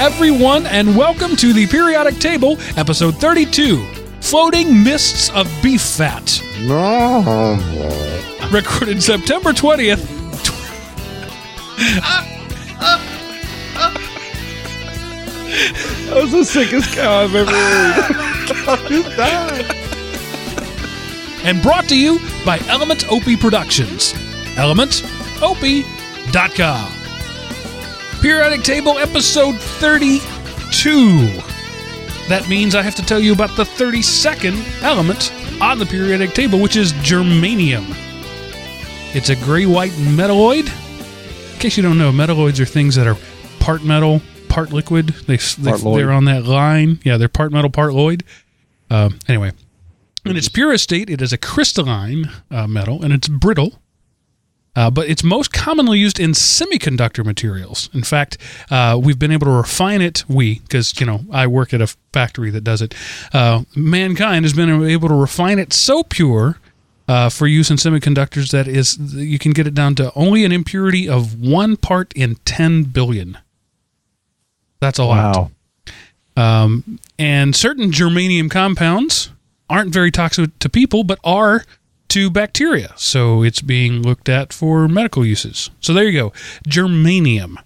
Everyone, and welcome to the Periodic Table, episode 32 Floating Mists of Beef Fat. Recorded September 20th. That was the sickest cow I've ever heard. and brought to you by Element Opie Productions. ElementOpie.com. Periodic Table episode 32. That means I have to tell you about the 32nd element on the periodic table, which is germanium. It's a gray white metalloid. In case you don't know, metalloids are things that are part metal, part liquid. They, they, they're on that line. Yeah, they're part metal, part Lloyd. Um, anyway, in its purest state, it is a crystalline uh, metal and it's brittle. Uh, but it's most commonly used in semiconductor materials. In fact, uh, we've been able to refine it. We, because you know, I work at a factory that does it. Uh, mankind has been able to refine it so pure uh, for use in semiconductors that is you can get it down to only an impurity of one part in ten billion. That's a lot. Wow. Um, and certain germanium compounds aren't very toxic to people, but are to bacteria. So it's being looked at for medical uses. So there you go. Germanium.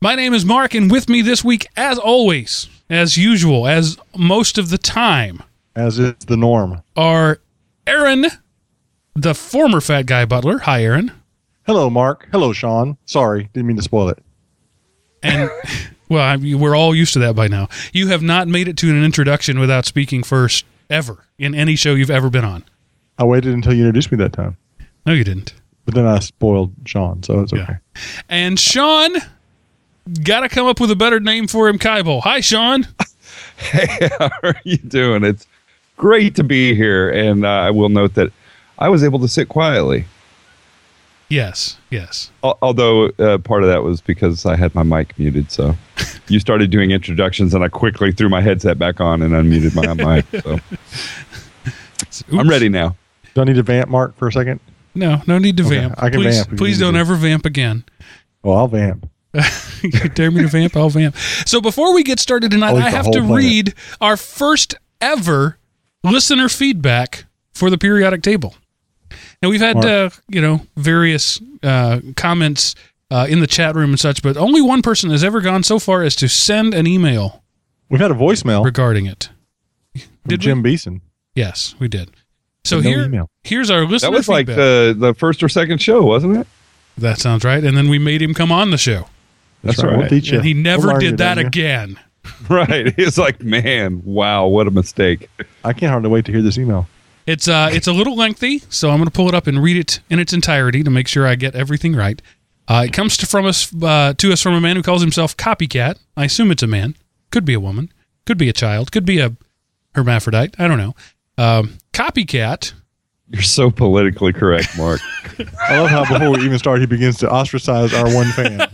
My name is Mark, and with me this week, as always, as usual, as most of the time, As is the norm. are Aaron, the former fat guy butler. Hi, Aaron. Hello, Mark. Hello, Sean. Sorry, didn't mean to spoil it. And well, I mean, we're all used to that by now. You have not made it to an introduction without speaking first, ever, in any show you've ever been on. I waited until you introduced me that time, No, you didn't. but then I spoiled Sean, so it's okay. Yeah. And Sean, got to come up with a better name for him, Kaibo. Hi, Sean. Hey, how are you doing? It's great to be here, and uh, I will note that I was able to sit quietly. Yes, yes. Although uh, part of that was because I had my mic muted, so you started doing introductions, and I quickly threw my headset back on and unmuted my mic. So I'm ready now. Do I need to vamp, Mark, for a second? No, no need to Okay, vamp. I can please, vamp please don't ever vamp again. Well, I'll vamp. you dare me to vamp? I'll vamp. So before we get started tonight, I have to planet. read our first ever listener feedback for the periodic table. Now we've had uh, you know various uh, comments uh, in the chat room and such, but only one person has ever gone so far as to send an email We've had a voicemail regarding it. Did Jim we? Beeson. Yes, we did. So no here, email. here's our listener That was like the the first or second show, wasn't it? that sounds right. And then we made him come on the show, That's We'll right. teach you. and he never We'll did that again. Right. It's like, man, wow, what a mistake. I can't hardly wait to hear this email. It's uh, it's a little lengthy, so I'm going to pull it up and read it in its entirety to make sure I get everything right. Uh, it comes to from us uh, to us from a man who calls himself Copycat. I assume it's a man, could be a woman, could be a child, could be a hermaphrodite. I don't know. Um, Copycat. You're so politically correct, Mark. I love how before we even start, he begins to ostracize our one fan.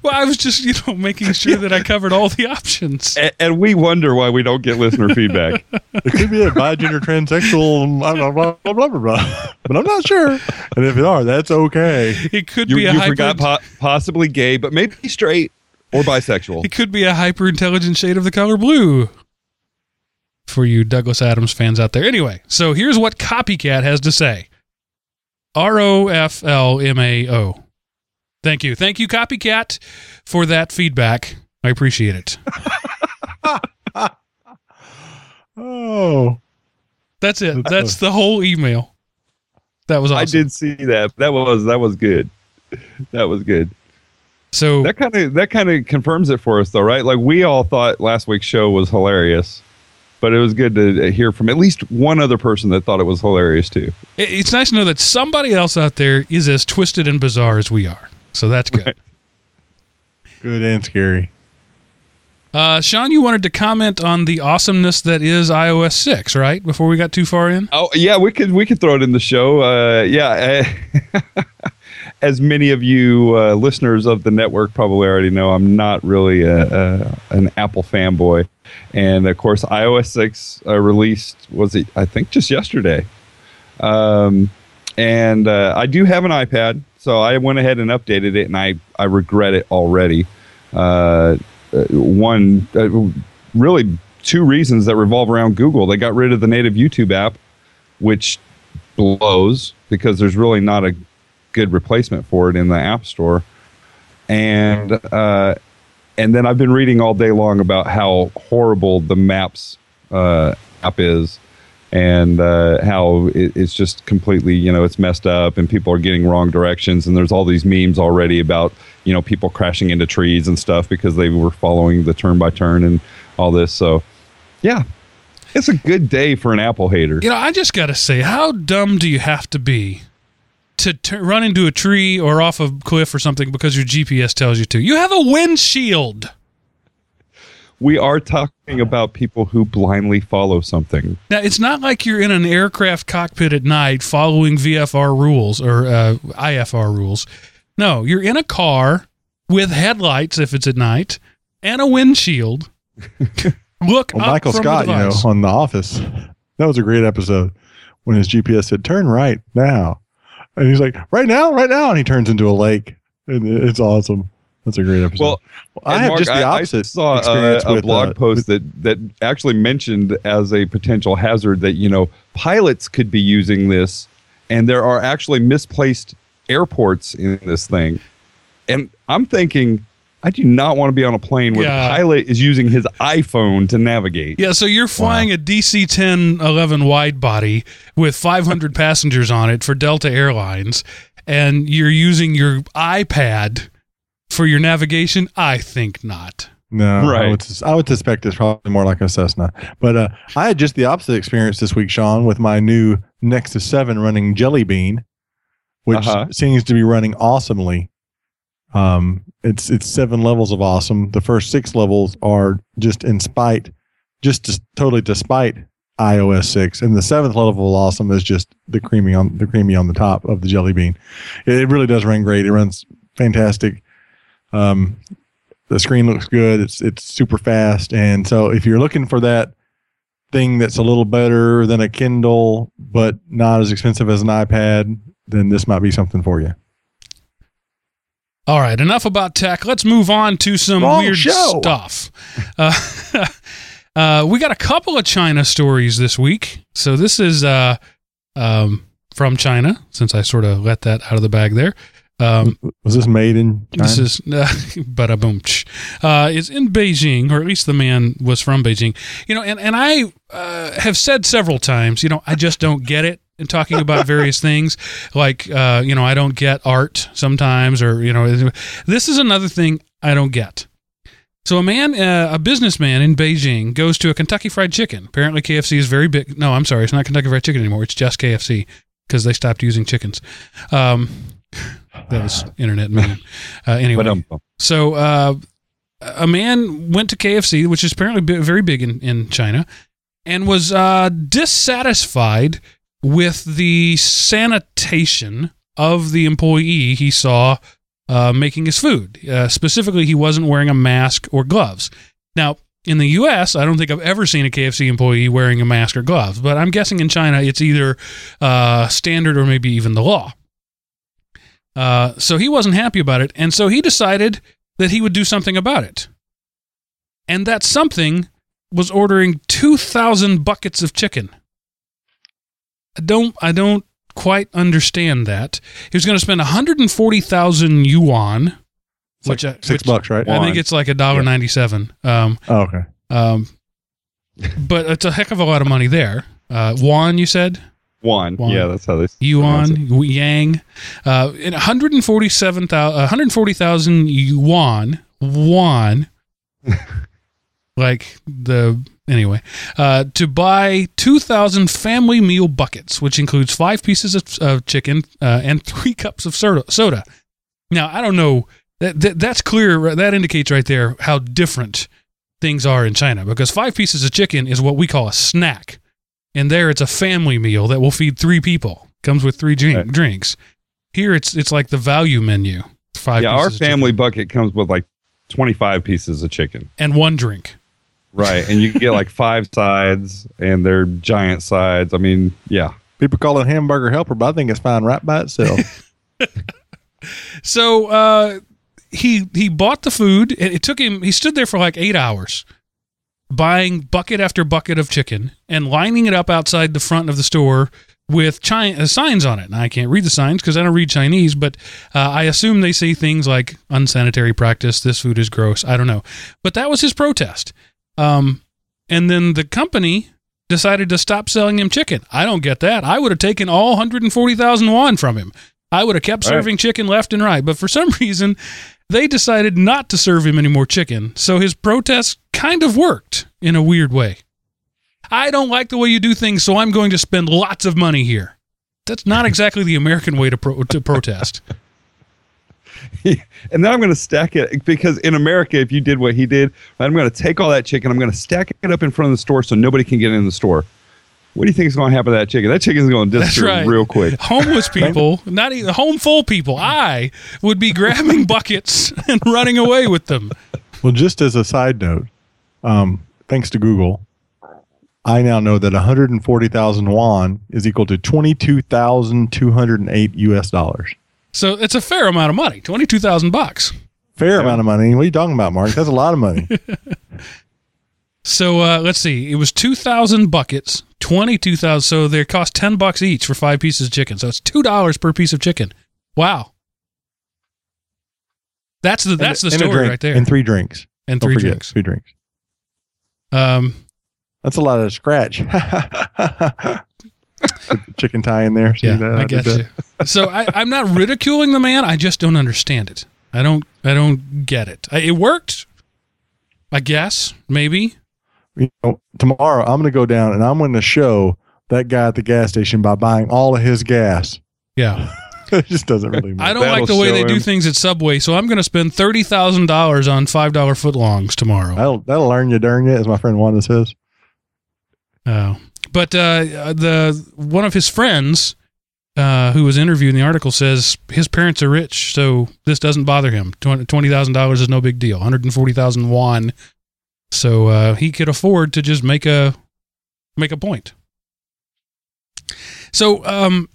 Well, I was just you know making sure that I covered all the options. and, and we wonder why we don't get listener feedback. It could be a bi gender transsexual, blah, blah, blah, blah, blah, blah, blah. but I'm not sure. And if it are, that's okay. It could You, be a you hyper. forgot po- possibly gay, but maybe straight or bisexual. It could be a hyper intelligent shade of the color blue. For you Douglas Adams fans out there. Anyway, so here's what Copycat has to say R O F L M A O. Thank you. Thank you, Copycat, for that feedback. I appreciate it. Oh, That's it. That's the whole email. That was awesome. I did see that. That was that was good. That was good. So That kind of that kind of confirms it for us, though, right? Like we all thought last week's show was hilarious, but it was good to hear from at least one other person that thought it was hilarious too. it's nice to know that somebody else out there is as twisted and bizarre as we are. So that's good. Right. good and scary. Uh, Sean, you wanted to comment on the awesomeness that is iOS 6, right? Before we got too far in? Oh yeah, we could we could throw it in the show. Uh, yeah, as many of you uh, listeners of the network probably already know, I'm not really a, a, an Apple fanboy, and of course, iOS 6 uh, released was it I think just yesterday, um, and uh, I do have an iPad, so I went ahead and updated it, and I I regret it already. Uh, uh, one, uh, really, two reasons that revolve around Google. They got rid of the native YouTube app, which blows because there's really not a good replacement for it in the App Store, and uh, and then I've been reading all day long about how horrible the Maps uh, app is and uh, how it, it's just completely, you know, it's messed up and people are getting wrong directions. And there's all these memes already about, you know, people crashing into trees and stuff because they were following the turn by turn and all this. So, yeah, it's a good day for an Apple hater. You know, I just got to say, how dumb do you have to be to t- run into a tree or off a cliff or something because your GPS tells you to? You have a windshield. We are talking about people who blindly follow something. Now, it's not like you're in an aircraft cockpit at night following VFR rules or uh, IFR rules. No, you're in a car with headlights if it's at night and a windshield. Look, Well, Michael Scott, you know, on The Office, that was a great episode when his GPS said, turn right now. And he's like, right now, right now. And he turns into a lake. And it's awesome. That's a great episode. Well, I have Mark, just the I- I opposite saw uh, experience a with blog uh, post with- that that actually mentioned as a potential hazard that you know pilots could be using this, and there are actually misplaced airports in this thing. And I'm thinking, I do not want to be on a plane where Yeah. the pilot is using his iPhone to navigate. Yeah, so you're flying a DC 1011 wide body with 500 passengers on it for Delta Airlines, and you're using your iPad for your navigation? I think not. No, I Right. would, I would suspect it's probably more like a Cessna. But uh, I had just the opposite experience this week, Sean, with my new Nexus 7 running Jelly Bean, which Uh-huh. seems to be running awesomely. Um, it's it's seven levels of awesome. The first six levels are just in spite, just to, totally despite iOS six, and the seventh level of awesome is just the creamy on the creamy on the top of the Jelly Bean. It, it really does run great. It runs fantastic. Um, the screen looks good. It's it's super fast, and so if you're looking for that thing that's a little better than a Kindle but not as expensive as an iPad, then this might be something for you. All right, enough about tech. Let's move on to some Wrong weird show. stuff. Uh, uh, we got a couple of China stories this week. So this is uh, um, from China, since I sort of let that out of the bag there. Um, Was this made in China? This is uh, bada boom. Uh, it's in Beijing, or at least the man was from Beijing. You know, and and I uh, have said several times, you know, I just don't get it in talking about various things. Like, uh, you know, I don't get art sometimes, or you know, this is another thing I don't get. So a man, uh, a businessman in Beijing, goes to a Kentucky Fried Chicken. Apparently, KFC is very big. No, I'm sorry, it's not Kentucky Fried Chicken anymore. It's just KFC because they stopped using chickens. Um, that was internet meme. Uh, anyway, so uh, a man went to KFC, which is apparently very big in, in China, and was uh, dissatisfied with the sanitation of the employee he saw uh, making his food. Uh, specifically, he wasn't wearing a mask or gloves. Now, in the U.S., I don't think I've ever seen a KFC employee wearing a mask or gloves, but I'm guessing in China it's either uh, standard or maybe even the law. Uh, so he wasn't happy about it, and so he decided that he would do something about it. And that something was ordering 2,000 buckets of chicken. I don't, I don't quite understand that. He was going to spend 140,000 yuan, It's which, like I- six which bucks, right? I think it's like a dollar ninety-seven. Um, Oh, okay. um, but it's a heck of a lot of money there. Uh, yuan, you said. One. Yeah, that's how they yuan, yang, uh, in 147,000, 140,000 yuan, yuan, like the anyway, uh, to buy 2,000 family meal buckets, which includes five pieces of, of chicken uh, and three cups of soda. soda. Now, I don't know. That, that that's clear. That indicates right there how different things are in China because five pieces of chicken is what we call a snack, and there it's a family meal that will feed three people. Comes with three drink, Right. drinks. Here it's it's like the value menu. Five Yeah, our pieces of chicken family bucket comes with like 25 pieces of chicken. and one drink. Right. And you get like five sides and they're giant sides. I mean, yeah. People call it hamburger helper, but I think it's fine right by itself. So uh, he he bought the food. and It took him. He stood there for like eight hours, buying bucket after bucket of chicken and lining it up outside the front of the store with chi- uh, signs on it. And I can't read the signs because I don't read Chinese, but uh, I assume they say things like unsanitary practice. This food is gross. I don't know, but that was his protest. Um, and then the company decided to stop selling him chicken. I don't get that. I would have taken all 140,000 won from him. I would have kept Right. serving chicken left and right. But for some reason, they decided not to serve him any more chicken. So his protest kind of worked in a weird way. I don't like the way you do things, so I'm going to spend lots of money here. That's not exactly the American way to, pro- to protest. and then I'm going to stack it because in America, if you did what he did, I'm going to take all that chicken, I'm going to stack it up in front of the store so nobody can get in the store. What do you think is going to happen to that chicken? That chicken's going to disappear right. real quick. Homeless people, not even home full people, I would be grabbing buckets and running away with them. well, just as a side note, um, thanks to Google, I now know that 140,000 won is equal to 22,208 US dollars. So it's a fair amount of money, twenty-two thousand bucks. Fair amount of money. What are you talking about, Mark? That's a lot of money. So uh, let's see, it was two thousand buckets, twenty-two thousand. So they cost ten bucks each for five pieces of chicken. So it's two dollars per piece of chicken. Wow, that's the that's the And a story drink, right there. And three drinks. And Don't three forget, drinks. Three drinks. Um, That's a lot of scratch. Chicken tie in there. See yeah, that? I did get that? you. So I, I'm not ridiculing the man. I just don't understand it. I don't. I don't get it. I, it worked. I guess maybe. You know, tomorrow I'm going to go down and I'm going to show that guy at the gas station by buying all of his gas. Yeah. it just doesn't really matter. I don't That'll like the way they do things at Subway, so I'm going to spend thirty thousand dollars on five dollar footlongs tomorrow. That'll, that'll learn you, darn you, as my friend Wanda says. Oh, but uh, the one of his friends uh, who was interviewed in the article says his parents are rich, so this doesn't bother him. Twenty thousand dollars is no big deal. One hundred and forty thousand won, so uh, he could afford to just make a make a point. So um,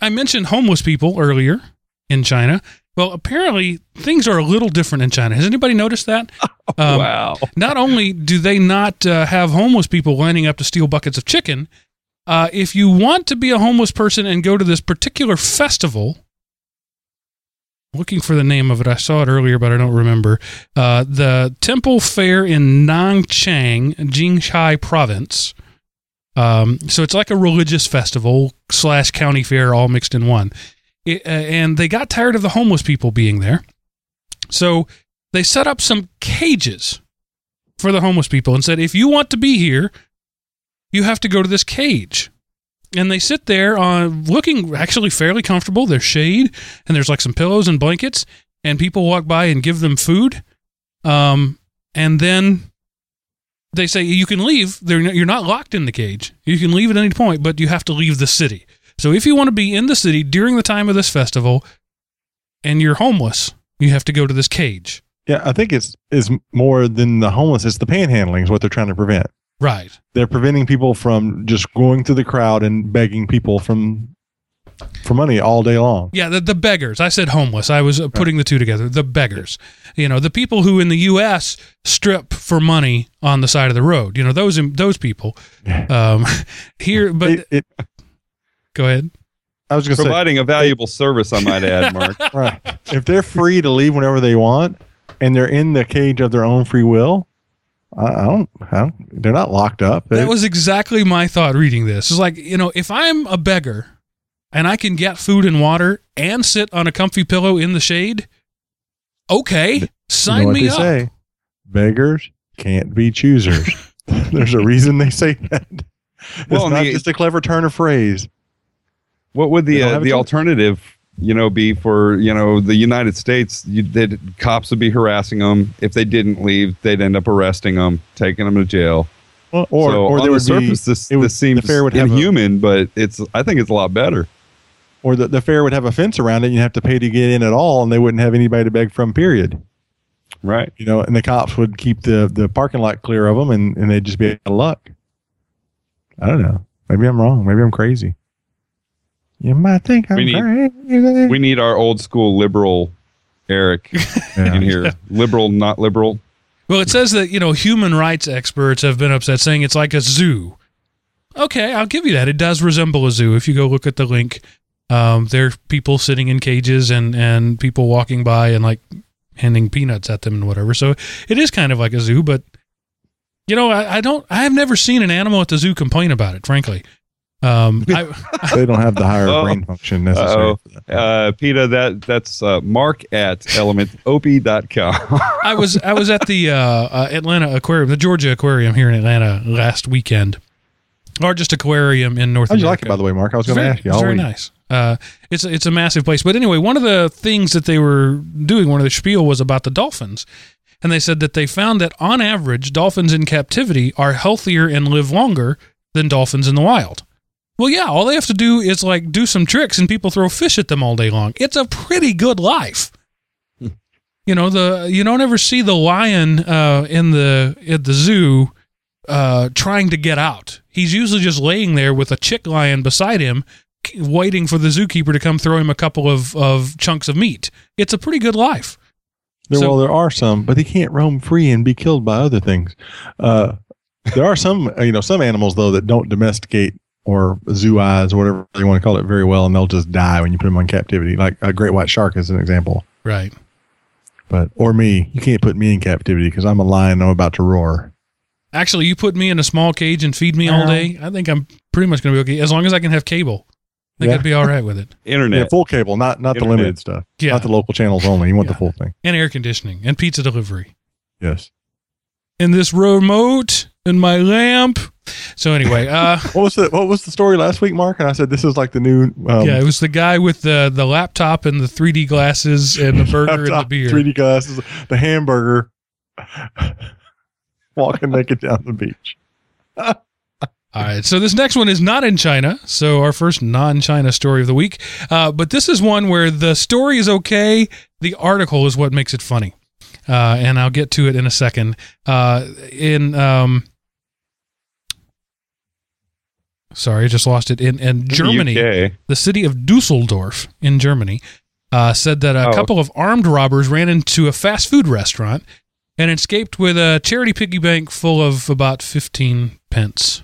I mentioned homeless people earlier in China. Well, apparently things are a little different in China. Has anybody noticed that? Um, wow. not only do they not uh, have homeless people lining up to steal buckets of chicken, uh, if you want to be a homeless person and go to this particular festival, looking for the name of it, I saw it earlier, but I don't remember. Uh, the Temple Fair in Nangchang, Jinghai Province. Um, so it's like a religious festival slash county fair, all mixed in one. It, uh, and they got tired of the homeless people being there, so they set up some cages for the homeless people and said, if you want to be here, you have to go to this cage. And they sit there on looking actually fairly comfortable. There's shade and there's like some pillows and blankets, and people walk by and give them food. Um, and then they say you can leave. They're you're not locked in the cage. You can leave at any point, but you have to leave the city. So if you want to be in the city during the time of this festival, and you're homeless, you have to go to this cage. Yeah, I think it's is more than the homeless. It's the panhandling is what they're trying to prevent. Right. They're preventing people from just going through the crowd and begging people from for money all day long. Yeah, the, the beggars. I said homeless. I was uh, putting the two together. The beggars. You know, the people who in the U.S. strip for money on the side of the road. You know, those those people. Um, here, but It, it, go ahead. I was going to say, Providing a valuable service, I might add, Mark. right? If they're free to leave whenever they want, and they're in the cage of their own free will, I, I don't. I don't they're not locked up. They- That was exactly my thought reading this. It's like, you know, if I'm a beggar and I can get food and water and sit on a comfy pillow in the shade, okay, you know sign what me they up. say? Beggars can't be choosers. There's a reason they say that. It's Well, not the- just a clever turn of phrase. What would the uh, the alternative, you know, be for you know the United States? You, they'd, cops would be harassing them if they didn't leave. They'd end up arresting them, taking them to jail. Well, or so or on there the would surface, be, this would- this seems the fair would have a- inhuman, but it's I think it's a lot better. or the, the fair would have a fence around it. and you'd have to pay to get in at all, and they wouldn't have anybody to beg from. Period. Right. You know, and the cops would keep the the parking lot clear of them, and and they'd just be out of luck. I don't know. Maybe I'm wrong. Maybe I'm crazy. You might think I'm We need- crazy. We need our old school liberal Eric Yeah. in here. Liberal, not liberal. Well, it says that, you know, human rights experts have been upset saying it's like a zoo. Okay, I'll give you that. It does resemble a zoo. If you go look at the link, um, there are people sitting in cages and, and people walking by and like handing peanuts at them and whatever. So it is kind of like a zoo, but you know, I, I don't, I have never seen an animal at the zoo complain about it, frankly. Um, I, they don't have the higher Oh. brain function necessary. Uh-oh. for that. Uh, Peter, that that's uh, Mark at elementop.com. I was I was at the uh, uh, Atlanta Aquarium, the Georgia Aquarium here in Atlanta last weekend. Largest aquarium in North How'd you America. like it, by the way, Mark? I was It's going to ask you. it's very week. nice. Uh, it's it's a massive place. But anyway, one of the things that they were doing, one of the spiel was about the dolphins, and they said that they found that on average, dolphins in captivity are healthier and live longer than dolphins in the wild. Well, yeah, all they have to do is like do some tricks, and people throw fish at them all day long. It's a pretty good life. you know the you don't ever see the lion uh, in the at the zoo uh, trying to get out. He's usually just laying there with a chick lion beside him, waiting for the zookeeper to come throw him a couple of, of chunks of meat. It's a pretty good life. There, So- well, there are some, but they can't roam free and be killed by other things. Uh, there are some, you know, some animals though that don't domesticate or zooize or whatever you want to call it very well, and they'll just die when you put them on captivity. Like a great white shark is an example. Right. But or me, you can't put me in captivity because I'm a lion. I'm about to roar. Actually, you put me in a small cage and feed me all uh-huh. day. I think I'm pretty much going to be okay as long as I can have cable. I think Yeah. I'd be all right with it. Internet. Yeah, full cable, not not the limited stuff, Yeah. not the local channels only. You want Yeah. the full thing. And air conditioning and pizza delivery. Yes. And this remote and my lamp. So anyway, uh, What was the What was the story last week, Mark? And I said this is like the new. Um, yeah, it was the guy with the the laptop and the 3D glasses and the burger and the beer. 3D glasses, the hamburger, walking naked down the beach. All right. So this next one is not in China. So our first non-China story of the week. Uh, but this is one where the story is okay. The article is what makes it funny. Uh, and I'll get to it in a second. Uh, in um, sorry, I just lost it. In in Germany, UK. the city of Dusseldorf in Germany uh, said that a Oh. couple of armed robbers ran into a fast food restaurant and escaped with a charity piggy bank full of about 15 pence,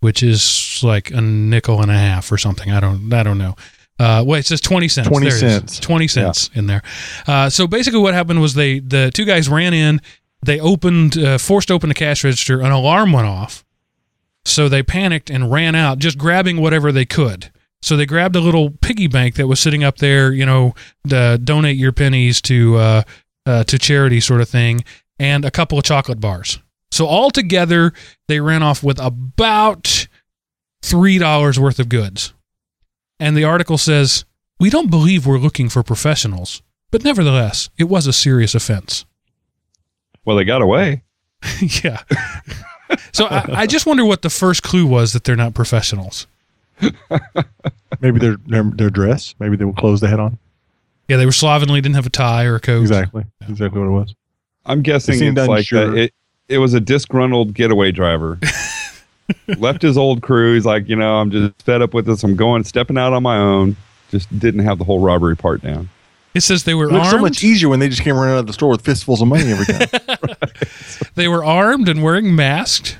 which is like a nickel and a half or something. I don't, I don't know. Uh, wait, it says 20 cents. 20 There cents. 20 cents in there. Uh, so basically what happened was they, the two guys ran in, they opened, uh, forced open the cash register, an alarm went off. So they panicked and ran out, just grabbing whatever they could. So they grabbed a little piggy bank that was sitting up there, you know, to donate your pennies to uh, uh, to charity sort of thing, and a couple of chocolate bars. So altogether, they ran off with about three dollars worth of goods. And the article says, "We don't believe we're looking for professionals, but nevertheless, it was a serious offense." Well, they got away. yeah. So I, I just wonder what the first clue was that they're not professionals. Maybe their their their dress. Maybe they will close the head on. Yeah, they were slovenly, didn't have a tie or a coat. Exactly. Exactly what it was. I'm guessing seemed it's like that. It, it was a disgruntled getaway driver. Left his old crew. He's like, you know, I'm just fed up with this. I'm going, stepping out on my own. Just didn't have the whole robbery part down. It says they were It looks so much easier when they just came running out of the store with fistfuls of money every time. they were armed and wearing masks,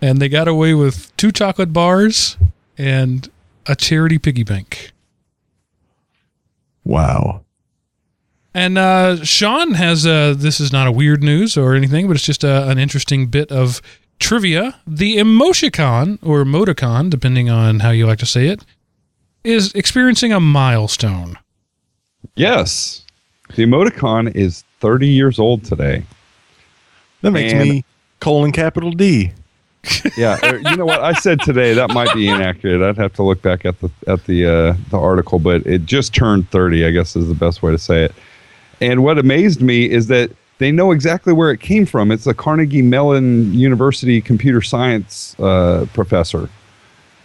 and they got away with two chocolate bars and a charity piggy bank. wow. And uh, Sean has uh, this is not a weird news or anything, but it's just a, an interesting bit of trivia. The Emoticon or Emoticon, depending on how you like to say it, is experiencing a milestone. Yes. The emoticon is 30 years old today. That makes And- me colon capital D. Yeah, uh, you know what I said today that might be inaccurate. I'd have to look back at the at the uh, the article, but it just turned 30. I guess is the best way to say it. And what amazed me is that they know exactly where it came from. It's a Carnegie Mellon University computer science uh, professor,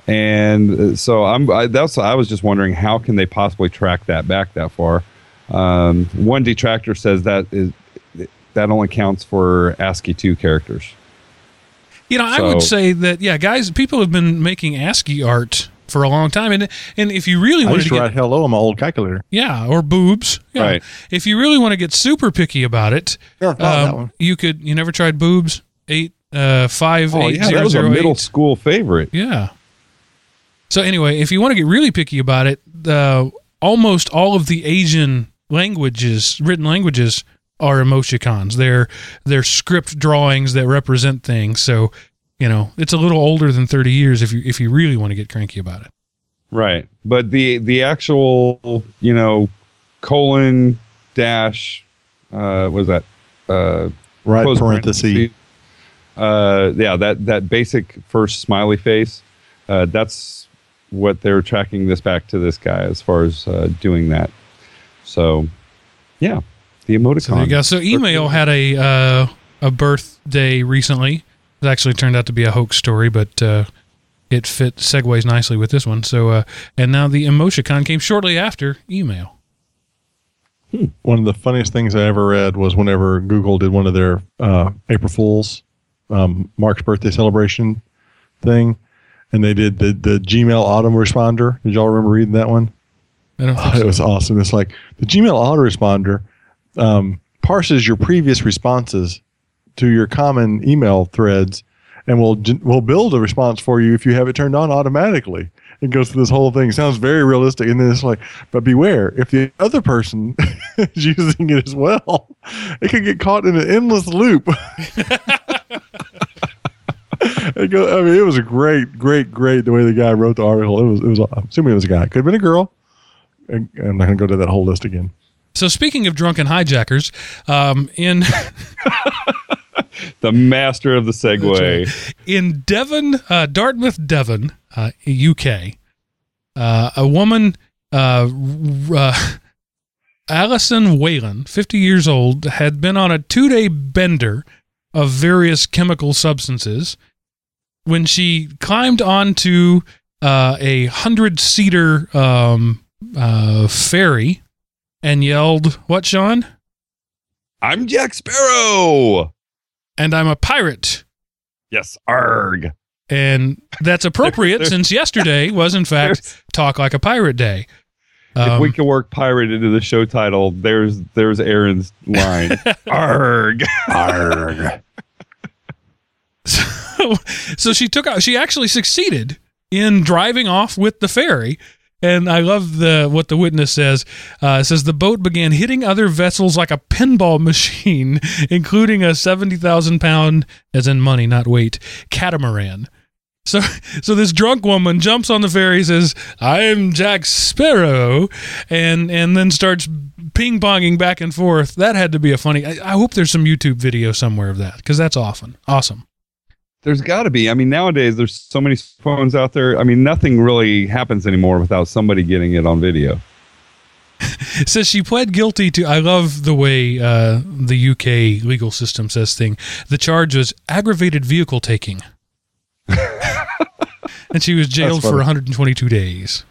and uh, so I'm I, that's I was just wondering how can they possibly track that back that far. Um, one detractor says that is that only counts for ASCII two characters. You know, I would say that yeah, guys, people have been making ASCII art for a long time. And and if you really I wanted to to get write hello on my old calculator. yeah, or boobs, yeah. Right. If you really want to get super picky about it, Never thought of that um, you could. You never tried boobs? Eight, uh, five, Oh eight, yeah, zero, that was a zero, middle eight. school favorite. Yeah. So anyway, if you want to get really picky about it, the almost all of the Asian languages, written languages, are emoticons. They're they're script drawings that represent things. So you know, it's a little older than thirty years if you if you really want to get cranky about it. Right. But the the actual, you know, colon dash uh what is that? Uh Right parenthesis. Uh yeah, that that basic first smiley face. Uh that's what they're tracking this back to this guy as far as uh doing that. So yeah, the emoticon. So there you go. So email had a uh, a birthday recently. It actually turned out to be a hoax story, but uh, it fit segues nicely with this one. So uh, and now the emoticon came shortly after email. One of the funniest things I ever read was whenever Google did one of their uh, April Fools, um, Mark's birthday celebration thing, and they did the, the Gmail autoresponder. Did y'all remember reading that one? I don't think Oh, so. it was awesome. It's like the Gmail autoresponder um, parses your previous responses to your common email threads and will will build a response for you if you have it turned on automatically. It goes through this whole thing. Sounds very realistic, and then it's like, but beware if the other person is using it as well, it can get caught in an endless loop. It I mean, it was a great, great, great the way the guy wrote the article. It was, it was. I'm assuming it was a guy. Could have been a girl. And I'm not going to go to that whole list again. So speaking of drunken hijackers, um, in the master of the segue. in Devon, uh, Dartmouth, Devon, uh, UK, uh, a woman, uh, r- uh, Alison Whalen, 50 years old, had been on a two day bender of various chemical substances when she climbed onto uh, a hundred seater um, uh, ferry and yelled, What, Sean? I'm Jack Sparrow. And I'm a pirate. Yes, arg. And that's appropriate There- since yesterday was, in fact, Talk Like a Pirate Day. if Um, we can work pirate into the show title, there's there's Aaron's line. arg. Arg. so, she took out, she actually succeeded in driving off with the ferry. And I love the what the witness says. Uh, says the boat began hitting other vessels like a pinball machine, including a seventy thousand pound, as in money, not weight, catamaran. So, so this drunk woman jumps on the ferry, says, "I'm Jack Sparrow," and and then starts ping ponging back and forth. That had to be a funny. I, I hope there's some YouTube video somewhere of that because that's often awesome. There's got to be. I mean, nowadays there's so many phones out there. I mean, nothing really happens anymore without somebody getting it on video. Says she pled guilty to. I love the way uh, the UK legal system says thing. The charge was aggravated vehicle taking, and she was jailed for 122 days.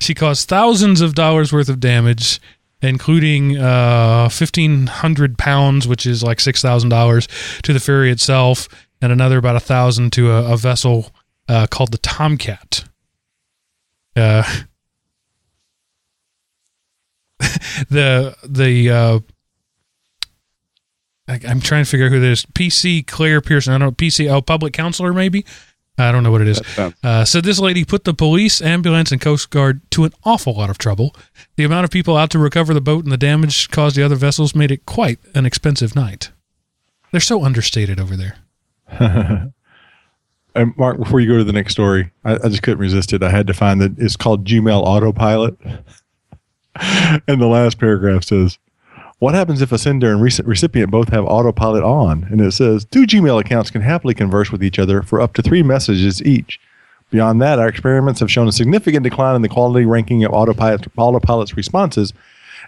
She caused thousands of dollars worth of damage, including uh, 1,500 pounds, which is like six thousand dollars, to the ferry itself, and another about a thousand to a, a vessel uh, called the Tomcat. Uh, the the uh, I, I'm trying to figure out who this PC Claire Pearson. I don't know PC. Oh, public counselor maybe. I don't know what it is. Uh, so this lady put the police, ambulance, and Coast Guard to an awful lot of trouble. The amount of people out to recover the boat and the damage caused the other vessels made it quite an expensive night. They're so understated over there. And Mark, before you go to the next story, I, I just couldn't resist it. I had to find that it's called Gmail Autopilot. and the last paragraph says, What happens if a sender and rec- recipient both have autopilot on? And it says, Two Gmail accounts can happily converse with each other for up to three messages each. Beyond that, our experiments have shown a significant decline in the quality ranking of autopilot, autopilot's responses,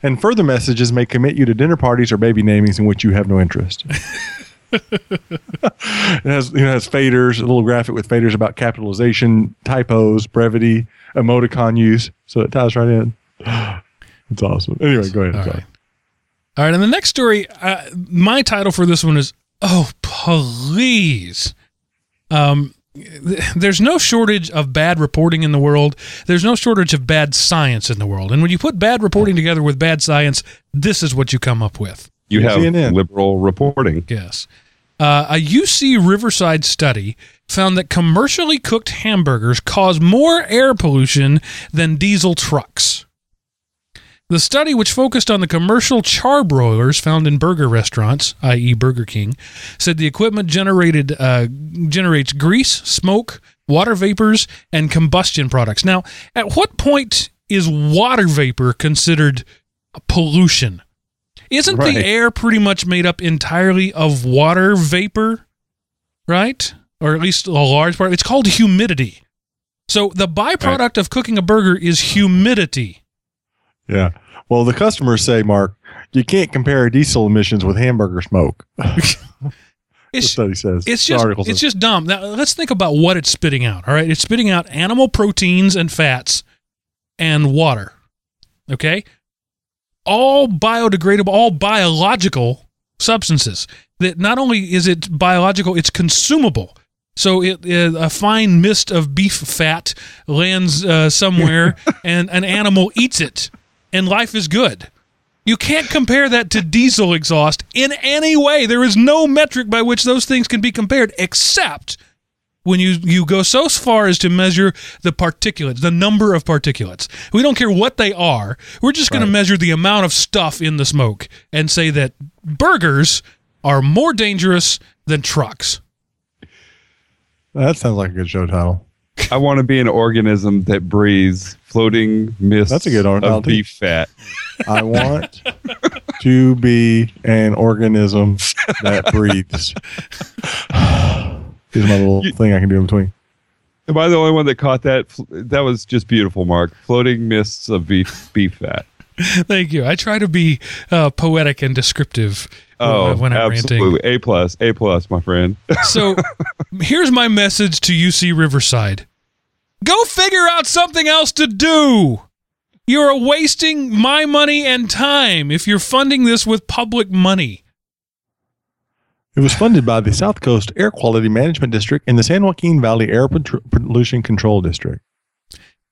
and further messages may commit you to dinner parties or baby namings in which you have no interest. It has you know, has faders, a little graphic with faders about capitalization, typos, brevity, emoticon use. So it ties right in. It's awesome. Anyway, go ahead. All Sorry. right. All right. And the next story, uh, my title for this one is Oh, please. Um, there's no shortage of bad reporting in the world. There's no shortage of bad science in the world. And when you put bad reporting together with bad science, this is what you come up with. You have CNN. liberal reporting. Yes. Uh, a UC Riverside study found that commercially cooked hamburgers cause more air pollution than diesel trucks. The study, which focused on the commercial charbroilers found in burger restaurants, i.e., Burger King, said the equipment generated uh, generates grease, smoke, water vapors, and combustion products. Now, at what point is water vapor considered pollution? Isn't Right. the air pretty much made up entirely of water vapor? Right? Or at least a large part. It's called humidity. So the byproduct of cooking a burger is humidity. Yeah. Well, the customers say, Mark, you can't compare diesel emissions with hamburger smoke. the It's study says. it's just it's says. just dumb. Now let's think about what it's spitting out. All right, it's spitting out animal proteins and fats and water. Okay, all biodegradable, all biological substances. That not only is it biological, it's consumable. So it, uh, a fine mist of beef fat lands uh, somewhere, and an animal eats it, and life is good. You can't compare that to diesel exhaust in any way. There is no metric by which those things can be compared except when you, you go so far as to measure the particulates, the number of particulates. We don't care what they are. We're just going Right. to measure the amount of stuff in the smoke and say that burgers are more dangerous than trucks. that sounds like a good show title. I want to be an organism that breathes floating mist That's a good of ornamental. beef fat. I want to be an organism that breathes. Here's my little thing I can do in between. Am I the only one that caught that? That was just beautiful, Mark. Floating mists of beef beef fat. Thank you. I try to be uh, poetic and descriptive Oh, uh, when I'm ranting. absolutely. A plus, A plus, my friend. So here's my message to UC Riverside go figure out something else to do. You're wasting my money and time if you're funding this with public money. It was funded by the South Coast Air Quality Management District and the San Joaquin Valley Air Pollution Control District.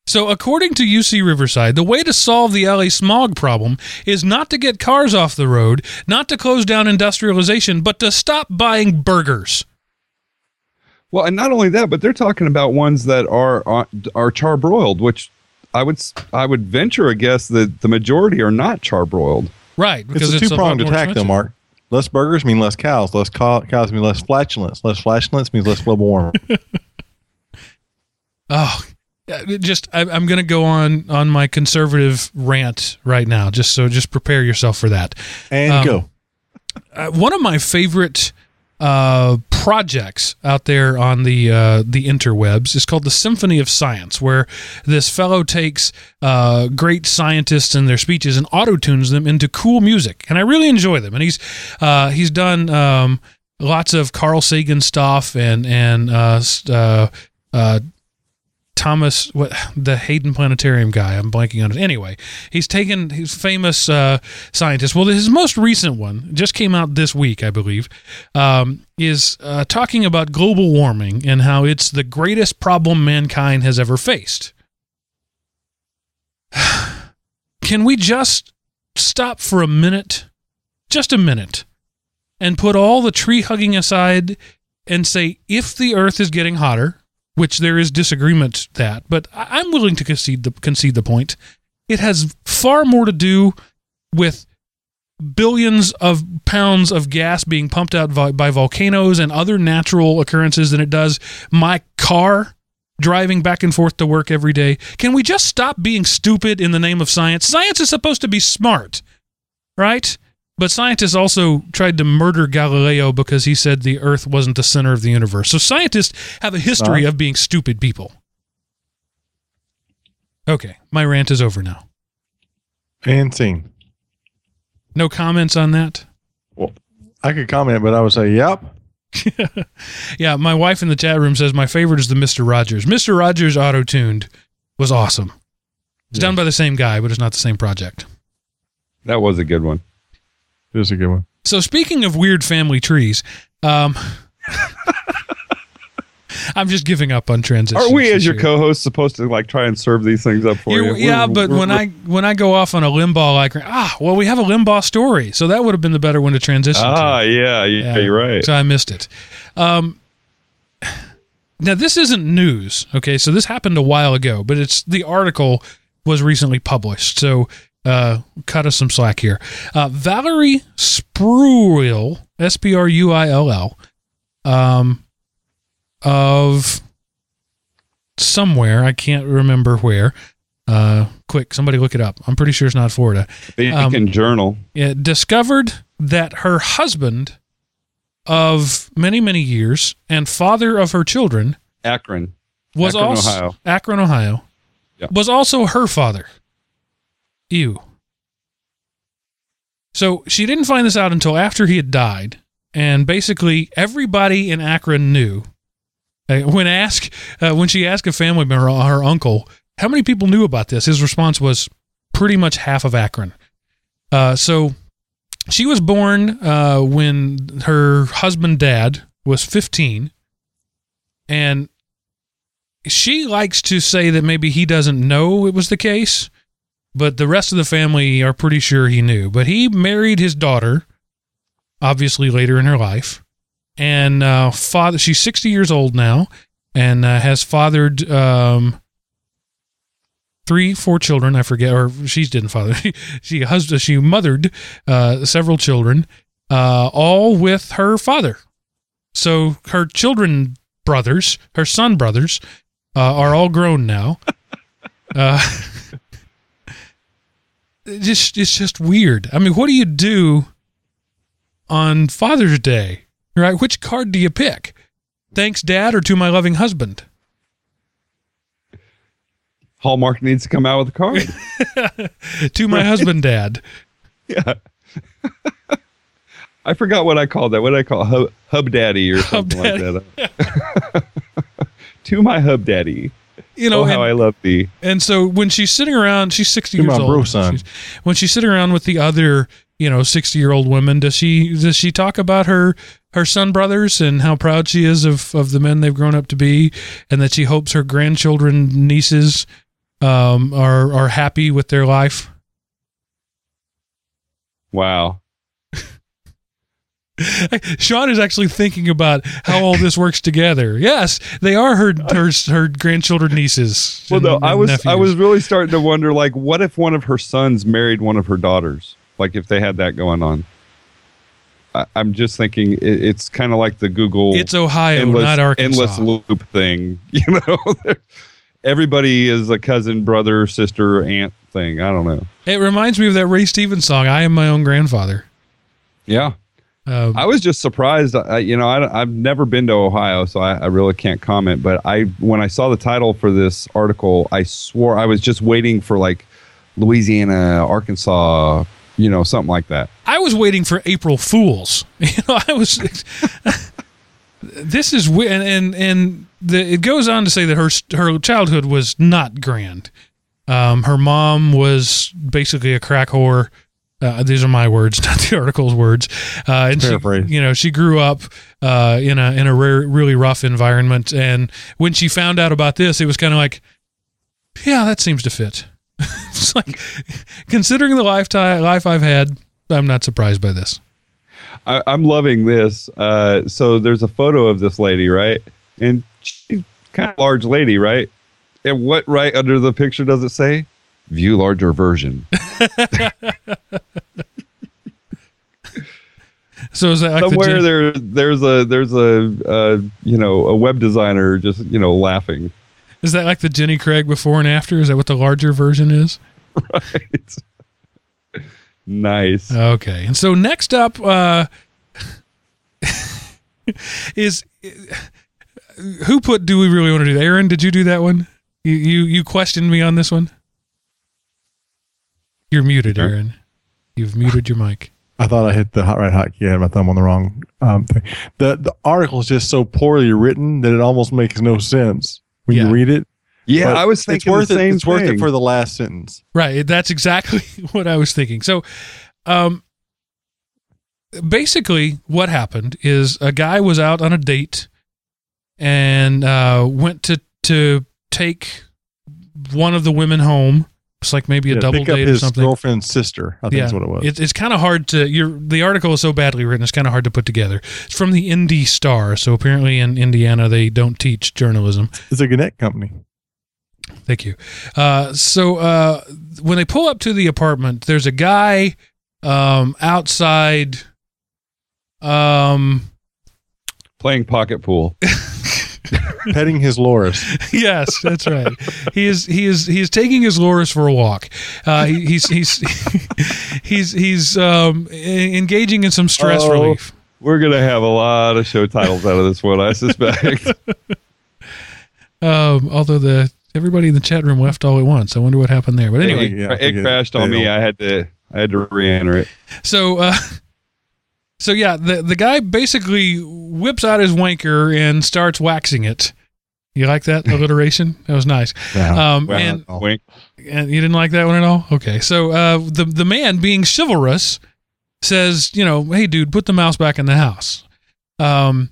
So, according to UC Riverside, the way to solve the LA smog problem is not to get cars off the road, not to close down industrialization, but to stop buying burgers. well, and not only that, but they're talking about ones that are are, are charbroiled, which I would s- I would venture a guess that the majority are not charbroiled. Right. Because It's a two pronged attack, though. Mark. Less burgers mean less cows. Less cow- cows mean less flatulence. Less flatulence means less global warming. Oh, just I, I'm going to go on on my conservative rant right now. Just so, just prepare yourself for that. And Um, go. Uh, one of my favorite uh, projects out there on the uh, the interwebs is called the Symphony of Science, where this fellow takes uh, great scientists and their speeches and auto tunes them into cool music, and I really enjoy them. And he's uh, he's done um, lots of Carl Sagan stuff and and uh, uh, Thomas, what the Hayden Planetarium guy? I'm blanking on it. Anyway, he's taken his famous uh, scientist. Well, his most recent one just came out this week, I believe, um, is uh, talking about global warming and how it's the greatest problem mankind has ever faced. Can we just stop for a minute, just a minute, and put all the tree hugging aside and say, if the Earth is getting hotter, which there is disagreement that, but I'm willing to concede the concede the point. It has far more to do with billions of pounds of gas being pumped out by volcanoes and other natural occurrences than it does my car driving back and forth to work every day. Can we just stop being stupid in the name of science? Science is supposed to be smart, right? But scientists also tried to murder Galileo because he said the Earth wasn't the center of the universe. So scientists have a history Huh? of being stupid people. Okay, my rant is over now. And scene. No comments on that? Well, I could comment, but I would say, yep. Yeah, my wife in the chat room says my favorite is the Mr. Rogers. Mr. Rogers auto tuned was awesome. It's Yeah. done by the same guy, but it's not the same project. That was a good one. It was a good one. So speaking of weird family trees, um, I'm just giving up on transitions. Are we, as your year. co-hosts, supposed to like try and serve these things up for You're- you? yeah, We're- but we're- when we're- I when I go off on a Limbaugh like ah, well, we have a Limbaugh story, so that would have been the better one to transition. ah, to. yeah, yeah, you're right. So I missed it. Um, now this isn't news, okay? So this happened a while ago, but it's the article was recently published. So uh, cut us some slack here. Uh, Valerie Spruill, S P R U I L L, um, of somewhere I can't remember where. Uh, quick, somebody look it up. I'm pretty sure it's not Florida. The um, Journal. It discovered that her husband of many, many years and father of her children Akron. was Akron, also Ohio. Akron, Ohio, Yeah. was also her father. Ew. So she didn't find this out until after he had died, and basically everybody in Akron knew. Uh, When asked, uh, when she asked a family member, uh, her uncle, how many people knew about this, his response was pretty much half of Akron. Uh, so she was born uh, when her husband dad was 15 and she likes to say that maybe he doesn't know it was the case but the rest of the family are pretty sure he knew. But he married his daughter obviously later in her life. And uh, father she's 60 years old now and uh, has fathered um, three four children. I forget or she didn't father. She husband she mothered uh, several children uh, all with her father. So her children brothers her son brothers uh, are all grown now. Uh, it just it's just weird i mean what do you do on father's day right which card do you pick thanks dad or to my loving husband Hallmark needs to come out with a card. to my husband dad yeah. I forgot what I called that. What did I call hub, hub daddy or something like that? to my hub daddy. You know oh, how and- I love thee. And so when she's sitting around, she's 60 To years my old. bro son. She's- when she's sitting around with the other, you know, 60 year old women, does she does she talk about her her son brothers and how proud she is of of the men they've grown up to be, and that she hopes her grandchildren nieces um, are are happy with their life? Wow. Sean is actually thinking about how all this works together. Yes, they are her her, her grandchildren nieces. Well, and- no, I was I was really starting to wonder, like, what if one of her sons married one of her daughters? Like, if they had that going on. I, I'm just thinking it, it's kind of like the Google It's Ohio, endless, not Arkansas. endless loop thing. You know, everybody is a cousin, brother, sister, aunt thing. I don't know. It reminds me of that Ray Stevens song, I Am My Own Grandfather. Yeah, Um, I was just surprised. I, you know, I, have never been to Ohio, so I, I really can't comment. But I, when I saw the title for this article, I swore I was just waiting for like Louisiana, Arkansas, you know, something like that. I was waiting for April Fools. You know, I was. this is and and and the, it goes on to say that her her childhood was not grand. Um, her mom was basically a crack whore. Uh, these are my words, not the article's words. Uh, and she, you know, she grew up uh, in a in a rare, really rough environment. And when she found out about this, it was kind of like, yeah, that seems to fit. it's like considering the lifetime life I've had, I'm not surprised by this. I, I'm loving this. Uh, so there's a photo of this lady, right? And she's kind of large lady, right? And what right under the picture does it say? View larger version. So is that like Somewhere Jen- there, there's a there's a uh, you know a web designer just you know laughing. is that like the Jenny Craig before and after? Is that what the larger version is? Right. nice. Okay. And so next up uh, is who put do we really want to do that? Aaron, did you do that one? You you you questioned me on this one? You're muted, Sure. Aaron. You've muted your mic. I thought I hit the hot right hotkey. I had my thumb on the wrong um, thing. The the article is just so poorly written that it almost makes no sense when Yeah. you read it. yeah, But I was it's thinking worth the same it. It's worth it for the last sentence. Right. That's exactly what I was thinking. So, um, basically, what happened is a guy was out on a date and uh, went to to take one of the women home. It's like maybe a Yeah, double pick up date or something. girlfriend's sister. I think that's what it was. It's, it's kind of hard to. You're, the article is so badly written. It's kind of hard to put together. It's from the Indy Star. So apparently in Indiana they don't teach journalism. It's a Gannett company. Thank you. Uh, so uh, when they pull up to the apartment, there's a guy um, outside. Um, Playing pocket pool. Petting his Loris. yes, that's right. He is he is he is taking his Loris for a walk. Uh, he, he's he's he's he's um, engaging in some stress Oh. relief. We're gonna have a lot of show titles out of this one, I suspect. Um, although the everybody in the chat room left all at once. I wonder what happened there. But anyway, it, yeah, it think it crashed on me. failed. I had to I had to re-enter it. So, uh, so yeah, the the guy basically whips out his wanker and starts waxing it. You like that alliteration? That was nice. Yeah. Um, Wow. and. Wink. and you didn't like that one at all. Okay, so uh, the the man being chivalrous says, you know, hey dude, put the mouse back in the house. Um,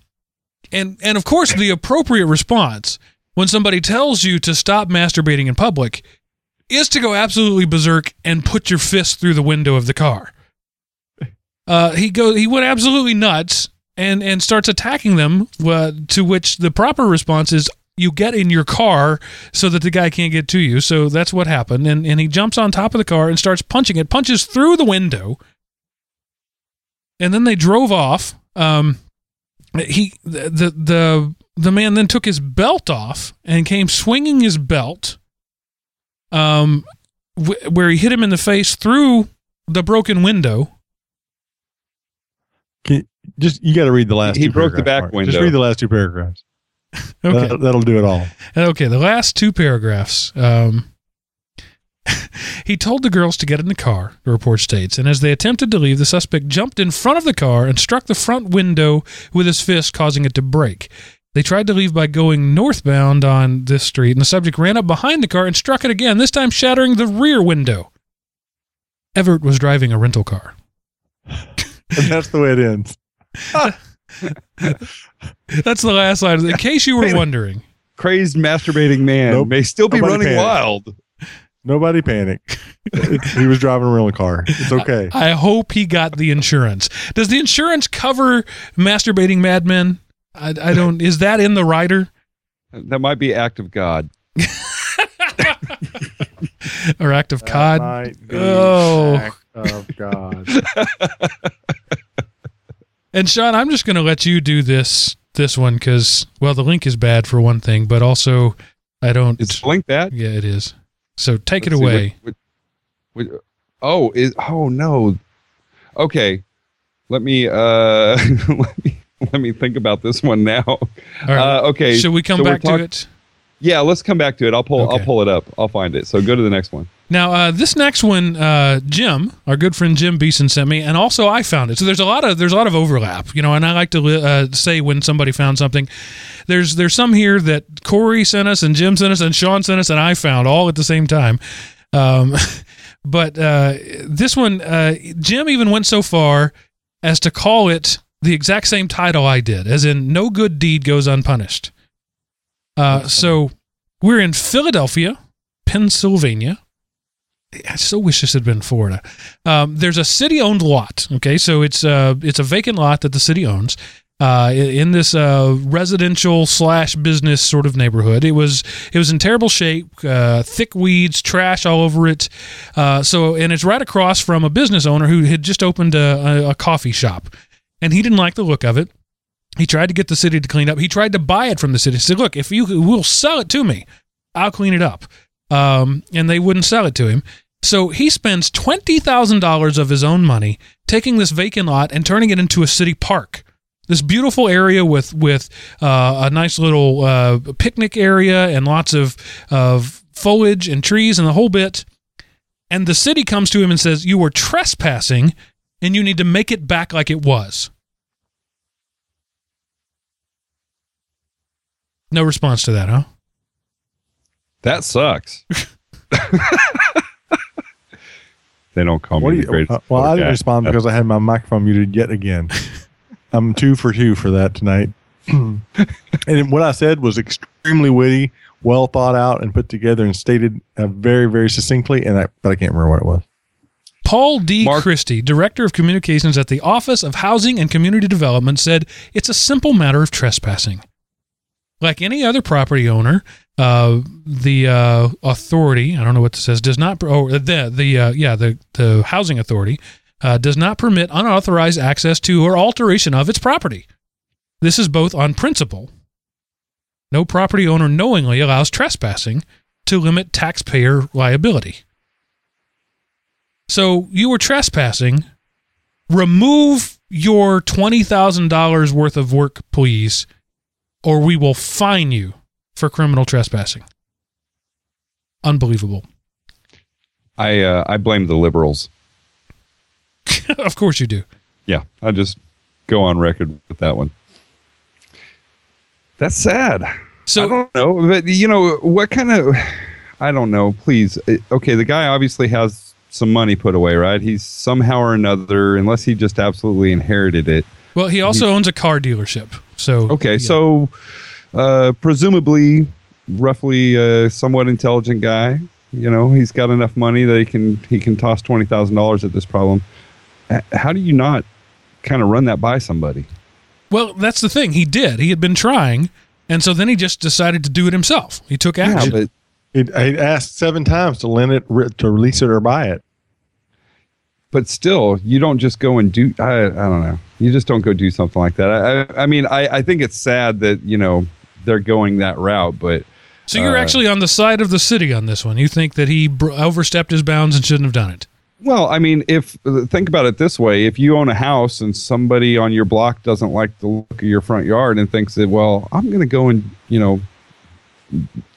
and and of course the appropriate response when somebody tells you to stop masturbating in public is to go absolutely berserk and put your fist through the window of the car. Uh, he go he went absolutely nuts and and starts attacking them. Uh, to which the proper response is you get in your car so that the guy can't get to you. So that's what happened. And and he jumps on top of the car and starts punching it, punches through the window. And then they drove off. Um, he the the the, the man then took his belt off and came swinging his belt. Um, wh- where he hit him in the face through the broken window. Just you got to read the last. He two broke the paragraphs, back Mark. Just read the last two paragraphs. Okay. That, that'll do it all. Okay, the last two paragraphs. Um, he told the girls to get in the car, the report states, and as they attempted to leave, the suspect jumped in front of the car and struck the front window with his fist, causing it to break. They tried to leave by going northbound on this street, and the subject ran up behind the car and struck it again, this time shattering the rear window. Everett was driving a rental car. And that's the way it ends. That's the last line. In case you were wondering. Crazed masturbating man Nope. may still be Nobody running panic. wild. Nobody panic. He was driving a rental car. It's okay. I hope he got the insurance. Does the insurance cover masturbating madmen? I, I don't. Is that in the rider That might be act of God. or act of cod? might be oh. Oh. act God. And Sean, I'm just going to let you do this this one because well, the link is bad for one thing, but also I don't. It's Blink that. yeah, it is. So take it Let's see, away. what- what- what- oh, is oh no. Okay, let me uh let me let me think about this one now. All right. Uh, okay, Should we come so back talk- to it? yeah, let's come back to it. I'll pull I'll pull it up. I'll find it. So go to the next one. Now, uh, this next one, uh, Jim, our good friend Jim Beeson sent me, and also I found it. So there's a lot of there's a lot of overlap, you know. And I like to uh, say when somebody found something, there's there's some here that Corey sent us, and Jim sent us, and Sean sent us, and I found all at the same time. Um, but uh, this one, uh, Jim even went so far as to call it the exact same title I did, as in "No good deed goes unpunished." Uh, so we're in Philadelphia, Pennsylvania. I so wish this had been Florida. Um, there's a city-owned lot. Okay, so it's uh it's a vacant lot that the city owns. Uh, in this uh, residential slash business sort of neighborhood, it was it was in terrible shape, uh, thick weeds, trash all over it. Uh, so, and it's right across from a business owner who had just opened a, a, a coffee shop, and he didn't like the look of it. He tried to get the city to clean up. He tried to buy it from the city. He said, "Look, if you will sell it to me, I'll clean it up." Um, and they wouldn't sell it to him. So he spends twenty thousand dollars of his own money taking this vacant lot and turning it into a city park. This beautiful area with with uh, a nice little uh, picnic area and lots of of foliage and trees and the whole bit. And the city comes to him and says, "You were trespassing, and you need to make it back like it was." No response to that, huh? That sucks. they don't call What me do the you, greatest. uh, well, I didn't podcast. respond because I had my microphone muted yet again. I'm two for two for that tonight. and what I said was extremely witty, well thought out, and put together and stated uh, very, very succinctly. And I, but I can't remember what it was. Paul D. Mark- Christie, Director of Communications at the Office of Housing and Community Development, said it's a simple matter of trespassing. Like any other property owner, uh, the uh, authority, I don't know what this says, does not, oh, the, the uh, yeah, the, the housing authority uh, does not permit unauthorized access to or alteration of its property. This is both on principle. No property owner knowingly allows trespassing to limit taxpayer liability. So you were trespassing. Remove your $20,000 worth of work, please, or we will fine you for criminal trespassing. Unbelievable. I uh, I blame the liberals. of course you do. Yeah, I just go on record with that one. That's sad. So I don't know, but you know what kind of? I don't know. Please, Uh, okay. The guy obviously has some money put away, right? He's somehow or another, unless he just absolutely inherited it. well, he also owns a car dealership. So Okay, yeah. so uh, presumably, roughly a somewhat intelligent guy. You know, he's got enough money that he can he can toss twenty thousand dollars at this problem. How do you not kind of run that by somebody? well, that's the thing. He did. He had been trying, and so then he just decided to do it himself. He took action. but It, I asked seven times to lend it, to release it, or buy it. But still, you don't just go and do. I, I don't know. You just don't go do something like that. I, I, I mean, I, I think it's sad that you know they're going that route, but so you're uh, actually on the side of the city on this one. You think that he br- overstepped his bounds and shouldn't have done it. Well, I mean, if think about it this way: if you own a house and somebody on your block doesn't like the look of your front yard and thinks that, well, I'm going to go and you know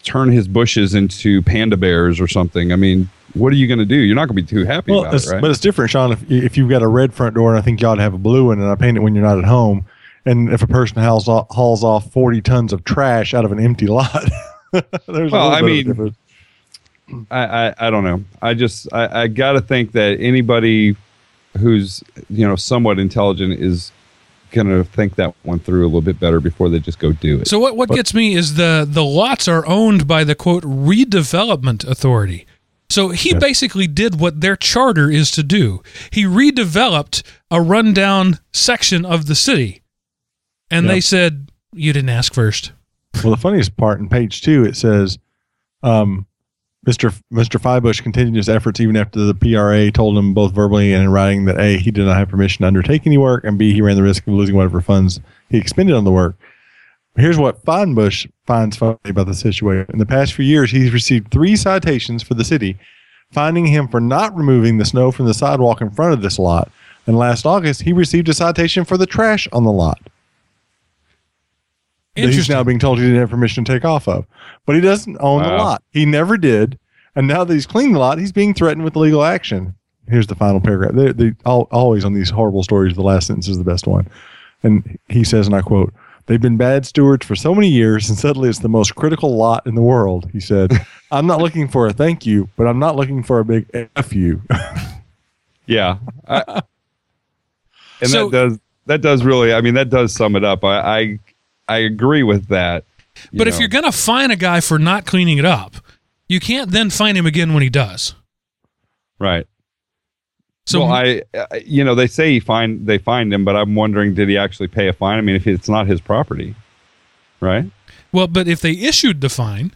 turn his bushes into panda bears or something. I mean, what are you going to do? You're not going to be too happy Well, about it, right? but it's different, Sean. If, if you've got a red front door, and I think you ought to have a blue one, and I paint it when you're not at home, and if a person hauls off, hauls off 40 tons of trash out of an empty lot, there's Well, a little I bit of mean, difference. I, I, I don't know. I just I, I got to think that anybody who's you know somewhat intelligent is going to think that one through a little bit better before they just go do it. So what what gets me is the the lots are owned by the quote redevelopment authority. So he basically did what their charter is to do. He redeveloped a rundown section of the city. And Yeah. they said you didn't ask first. Well, the funniest part in page two, it says, um, Mr. Mr. Feinbush continued his efforts even after the PRA told him both verbally and in writing that A, he did not have permission to undertake any work, and B, he ran the risk of losing whatever funds he expended on the work. Here's what Feinbush finds funny about the situation. In the past few years, he's received three citations for the city, finding him for not removing the snow from the sidewalk in front of this lot. And last August, he received a citation for the trash on the lot that he's now being told he didn't have permission to take off of. But he doesn't own the lot. He never did. And now that he's cleaned the lot, he's being threatened with legal action. Here's the final paragraph. They, they all, always on these horrible stories, the last sentence is the best one. And he says, and I quote, They've been bad stewards for so many years, and suddenly it's the most critical lot in the world. He said, I'm not looking for a thank you, but I'm not looking for a big F you. Yeah. I, and So- that does that does really I mean that does sum it up. I I, I agree with that. you but if you're going to fine a guy for not cleaning it up, you can't then fine him again when he does. right. So well, I, you know they say he find they find him, but I'm wondering did he actually pay a fine? I mean, if it's not his property, right? Well, but if they issued the fine,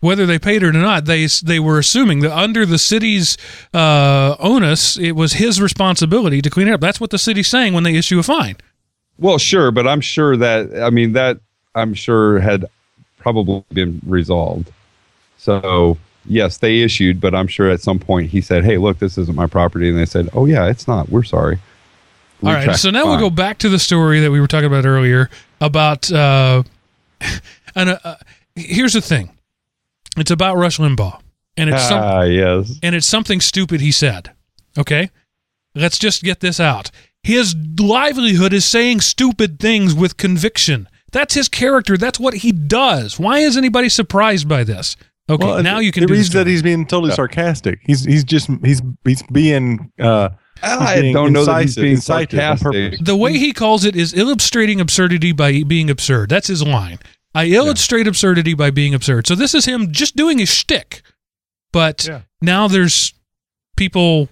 whether they paid it or not, they they were assuming that under the city's uh, onus, it was his responsibility to clean it up. That's what the city's saying when they issue a fine. Well, sure, but I'm sure that I mean that I'm sure had probably been resolved. So yes, they issued, but I'm sure at some point he said, "Hey, look, this isn't my property," and they said, "Oh yeah, it's not. We're sorry." All right, Retract so now the we'll go back to the story that we were talking about earlier about. Uh, and uh, uh, here's the thing, it's about Rush Limbaugh, and it's some, Ah, yes. and it's something stupid he said. Okay, let's just get this out. His livelihood is saying stupid things with conviction. That's his character. That's what he does. Why is anybody surprised by this? Okay, Well, now you can It do the reads that he's being totally sarcastic. He's he's just he's he's being uh, I being don't know that he's being sarcastic. The way he calls it is illustrating absurdity by being absurd. That's his line. I illustrate absurdity by being absurd. So this is him just doing his shtick. But Yeah. now there's people.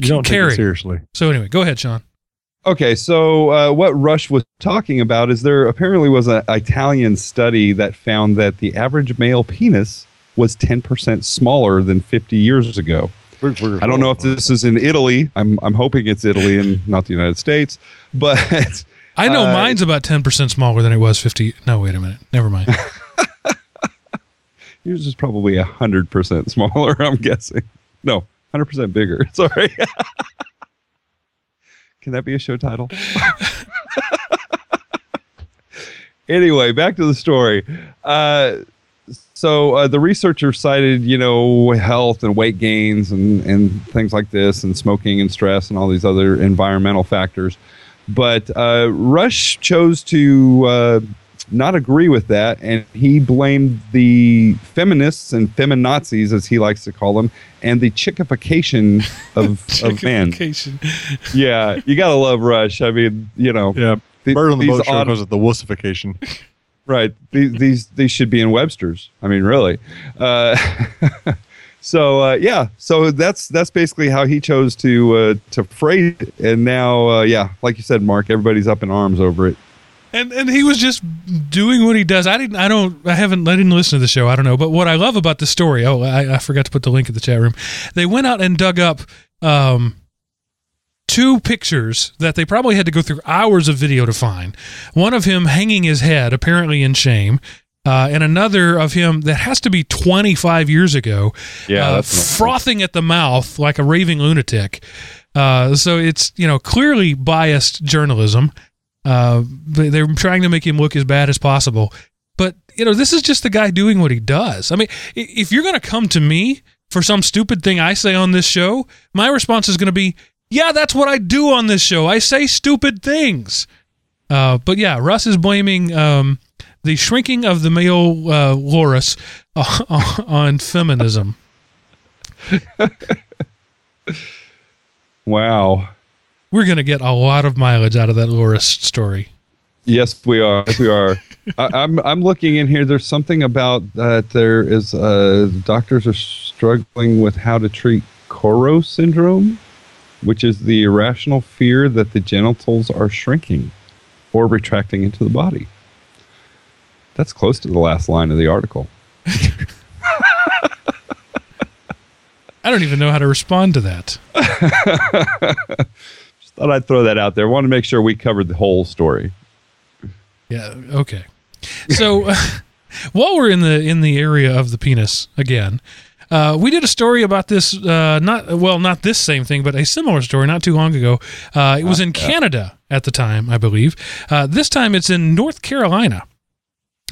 You don't take carry. it seriously. So anyway, go ahead, Sean. Okay, so uh, what Rush was talking about is there apparently was an Italian study that found that the average male penis was 10% smaller than 50 years ago. We're- we're- I don't know if this is in Italy. I'm, I'm hoping it's Italy and not the United States. But I know Uh, mine's about ten percent smaller than it was fifty. No, wait a minute. Never mind. yours is probably 100% smaller, I'm guessing. No, 100% bigger. Sorry. Can that be a show title? anyway, back to the story. Uh, so uh, the researcher cited, you know, health and weight gains and, and things like this, and smoking and stress and all these other environmental factors. But uh, Rush chose to uh, not agree with that, and he blamed the feminists and feminazis, as he likes to call them, and the chickification of, of men. Chickification. Yeah, you gotta love Rush. I mean, you know, Yeah. th- Bird on the these boat show odd- calls it the wussification. Right. These these these should be in Webster's. I mean, really. Uh, so uh, yeah. So that's that's basically how he chose to uh, to phrase it. And now, uh, yeah, like you said, Mark, everybody's up in arms over it. And and he was just doing what he does. I didn't. I don't. I haven't. I didn't listen to the show. I don't know. But what I love about the story. Oh, I, I forgot to put the link in the chat room. They went out and dug up um, two pictures that they probably had to go through hours of video to find. One of him hanging his head, apparently in shame. Uh, and another of him that has to be 25 years ago, Yeah, uh, frothing at the mouth like a raving lunatic. Uh, so it's you know clearly biased journalism. Uh, they- they're trying to make him look as bad as possible. But you know, this is just the guy doing what he does. I mean, if you're going to come to me for some stupid thing I say on this show, my response is going to be, "Yeah, that's what I do on this show. I say stupid things." Uh, but yeah, Russ is blaming um, the shrinking of the male uh, loris on feminism. Wow. We're going to get a lot of mileage out of that loris story. Yes, we are. Yes, we are. I, I'm I'm looking in here. There's something about that. There is uh, doctors are struggling with how to treat Koro syndrome, which is the irrational fear that the genitals are shrinking or retracting into the body. That's close to the last line of the article. I don't even know how to respond to that. Thought I'd throw that out there. I Want to make sure we covered the whole story. Yeah. Okay. So while we're in the in the area of the penis again, uh, we did a story about this. Uh, not well, not this same thing, but a similar story not too long ago. Uh, it was in Canada at the time, I believe. Uh, this time it's in North Carolina.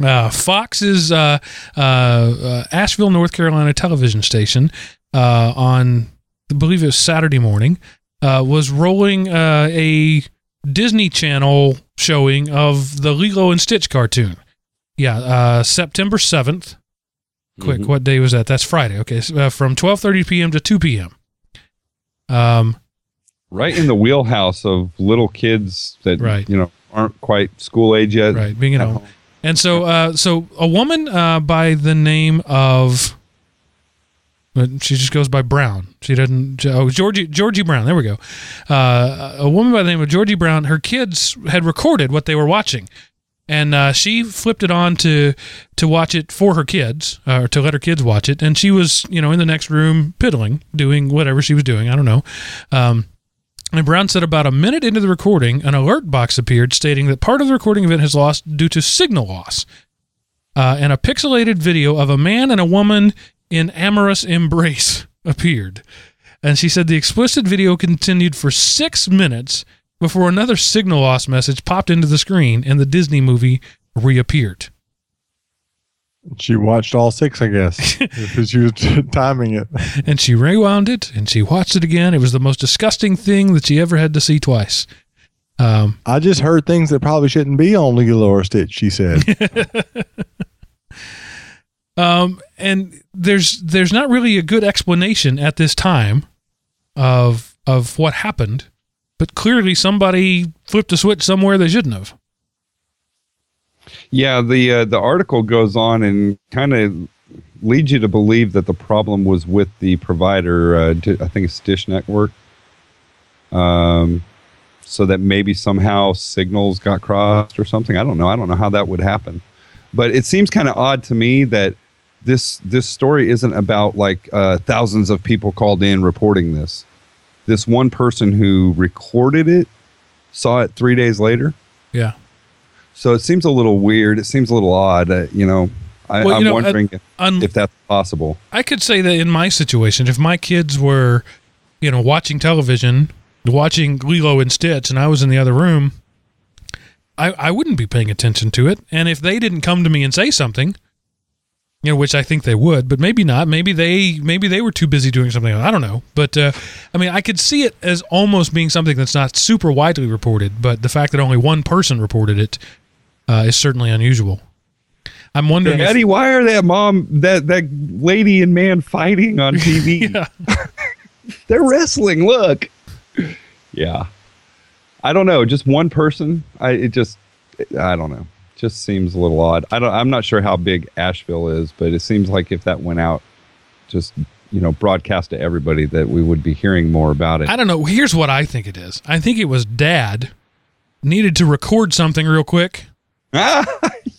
Uh, Fox's uh, uh, uh, Asheville, North Carolina television station uh, on, I believe it was Saturday morning, uh, was rolling uh, a Disney Channel showing of the Lilo and Stitch cartoon. Yeah, uh, September 7th. Quick, Mhm. what day was that? That's Friday. Okay, so, uh, from 12:30 p.m. to 2 p.m. Um, Right in the wheelhouse of little kids that Right. you know aren't quite school age yet. right, being at At home. home. And so, uh, so a woman uh, by the name of, uh, she just goes by Brown. She doesn't. Oh, Georgie Georgie Brown. There we go. Uh, a woman by the name of Georgie Brown. Her kids had recorded what they were watching, and uh, she flipped it on to to watch it for her kids, uh, or to let her kids watch it. And she was, you know, in the next room piddling, doing whatever she was doing. I don't know. Um, and Brown said about a minute into the recording, an alert box appeared stating that part of the recording event has lost due to signal loss. Uh, and a pixelated video of a man and a woman in amorous embrace appeared. And she said the explicit video continued for six minutes before another signal loss message popped into the screen and the Disney movie reappeared. She watched all six, I guess, because she was timing it. And she rewound it and she watched it again. It was the most disgusting thing that she ever had to see twice. Um, I just heard things that probably shouldn't be on Lilo or Stitch. She said, Um, and there's there's not really a good explanation at this time of of what happened, but clearly somebody flipped a switch somewhere they shouldn't have. Yeah, the uh, the article goes on and kind of leads you to believe that the problem was with the provider. Uh, I think it's Dish Network. Um, so that maybe somehow signals got crossed or something. I don't know. I don't know how that would happen, but it seems kind of odd to me that this this story isn't about like uh, thousands of people called in reporting this. This one person who recorded it saw it three days later. Yeah. So it seems a little weird. It seems a little odd. Uh, you know, I, Well, you I'm know, wondering if, Un- if that's possible. I could say that in my situation, if my kids were, you know, watching television, watching Lilo and Stitch, and I was in the other room, I, I wouldn't be paying attention to it. And if they didn't come to me and say something, you know, which I think they would, but maybe not. Maybe they maybe they were too busy doing something. I don't know. But uh, I mean, I could see it as almost being something that's not super widely reported. But the fact that only one person reported it uh, is certainly unusual. I'm wondering. if- Eddie, why are that mom, that that lady and man fighting on TV? They're wrestling. Look. Yeah. I don't know. Just one person. I it just I don't know. Just seems a little odd. I don't. I'm not sure how big Asheville is, but it seems like if that went out, just you know, broadcast to everybody, that we would be hearing more about it. I don't know. Here's what I think it is. I think it was dad needed to record something real quick yeah.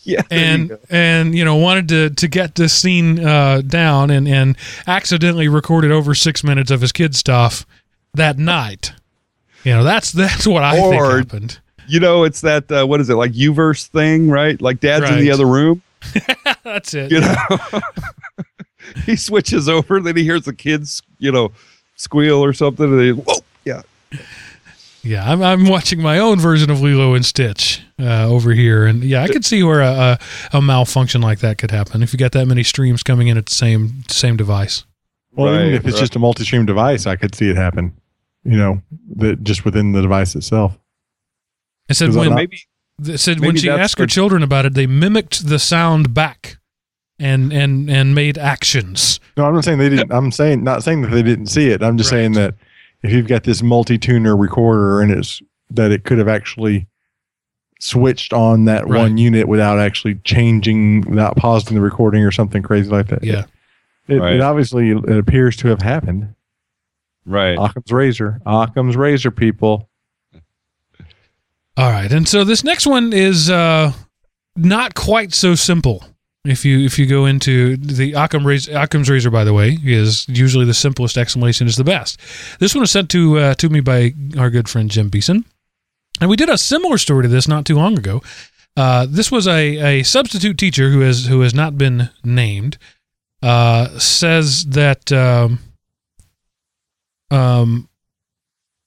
there you and and you know wanted to to get this scene uh, down and and accidentally recorded over six minutes of his kid stuff that night. You know that's that's what I think happened. You know, it's that uh, what is it like Uverse thing, right? Like Dad's in the other room. That's it. You know, he switches over, then he hears the kids, you know, squeal or something, and they whoa, yeah. Yeah, I'm I'm watching my own version of Lilo and Stitch uh, over here, and yeah, I could see where a, a a malfunction like that could happen if you got that many streams coming in at the same same device. Well, even if it's right. just a multi-stream device, I could see it happen. You know, that just within the device itself. It said when Maybe It said when she asked her children about it, they mimicked the sound back and and and made actions. No, I'm not saying they didn't. I'm saying not saying that they didn't see it. I'm just Right. saying that if you've got this multi-tuner recorder and it's that it could have actually switched on that Right. one unit without actually changing, without pausing the recording or something crazy like that. Yeah. It, Right. it obviously it appears to have happened. right. Occam's razor, Occam's razor, people. All right, and so this next one is uh, not quite so simple. If you if you go into the Occam razor, Occam's razor, by the way, is usually the simplest explanation is the best. This one was sent to uh, to me by our good friend Jim Beeson, and we did a similar story to this not too long ago. Uh, this was a, a substitute teacher who has who has not been named. Uh, says that um, um,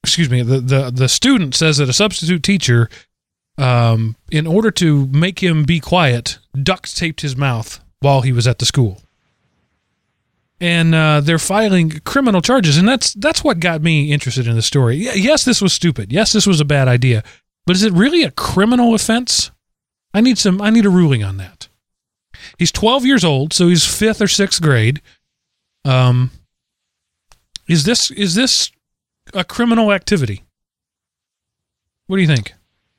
excuse me, the, the the student says that a substitute teacher, um, in order to make him be quiet, duct taped his mouth while he was at the school. And uh, they're filing criminal charges, and that's that's what got me interested in the story. Yes, this was stupid. Yes, this was a bad idea, but is it really a criminal offense? I need some. I need a ruling on that. He's 12 years old, so he's fifth or sixth grade. Um, is this is this a criminal activity? What do you think?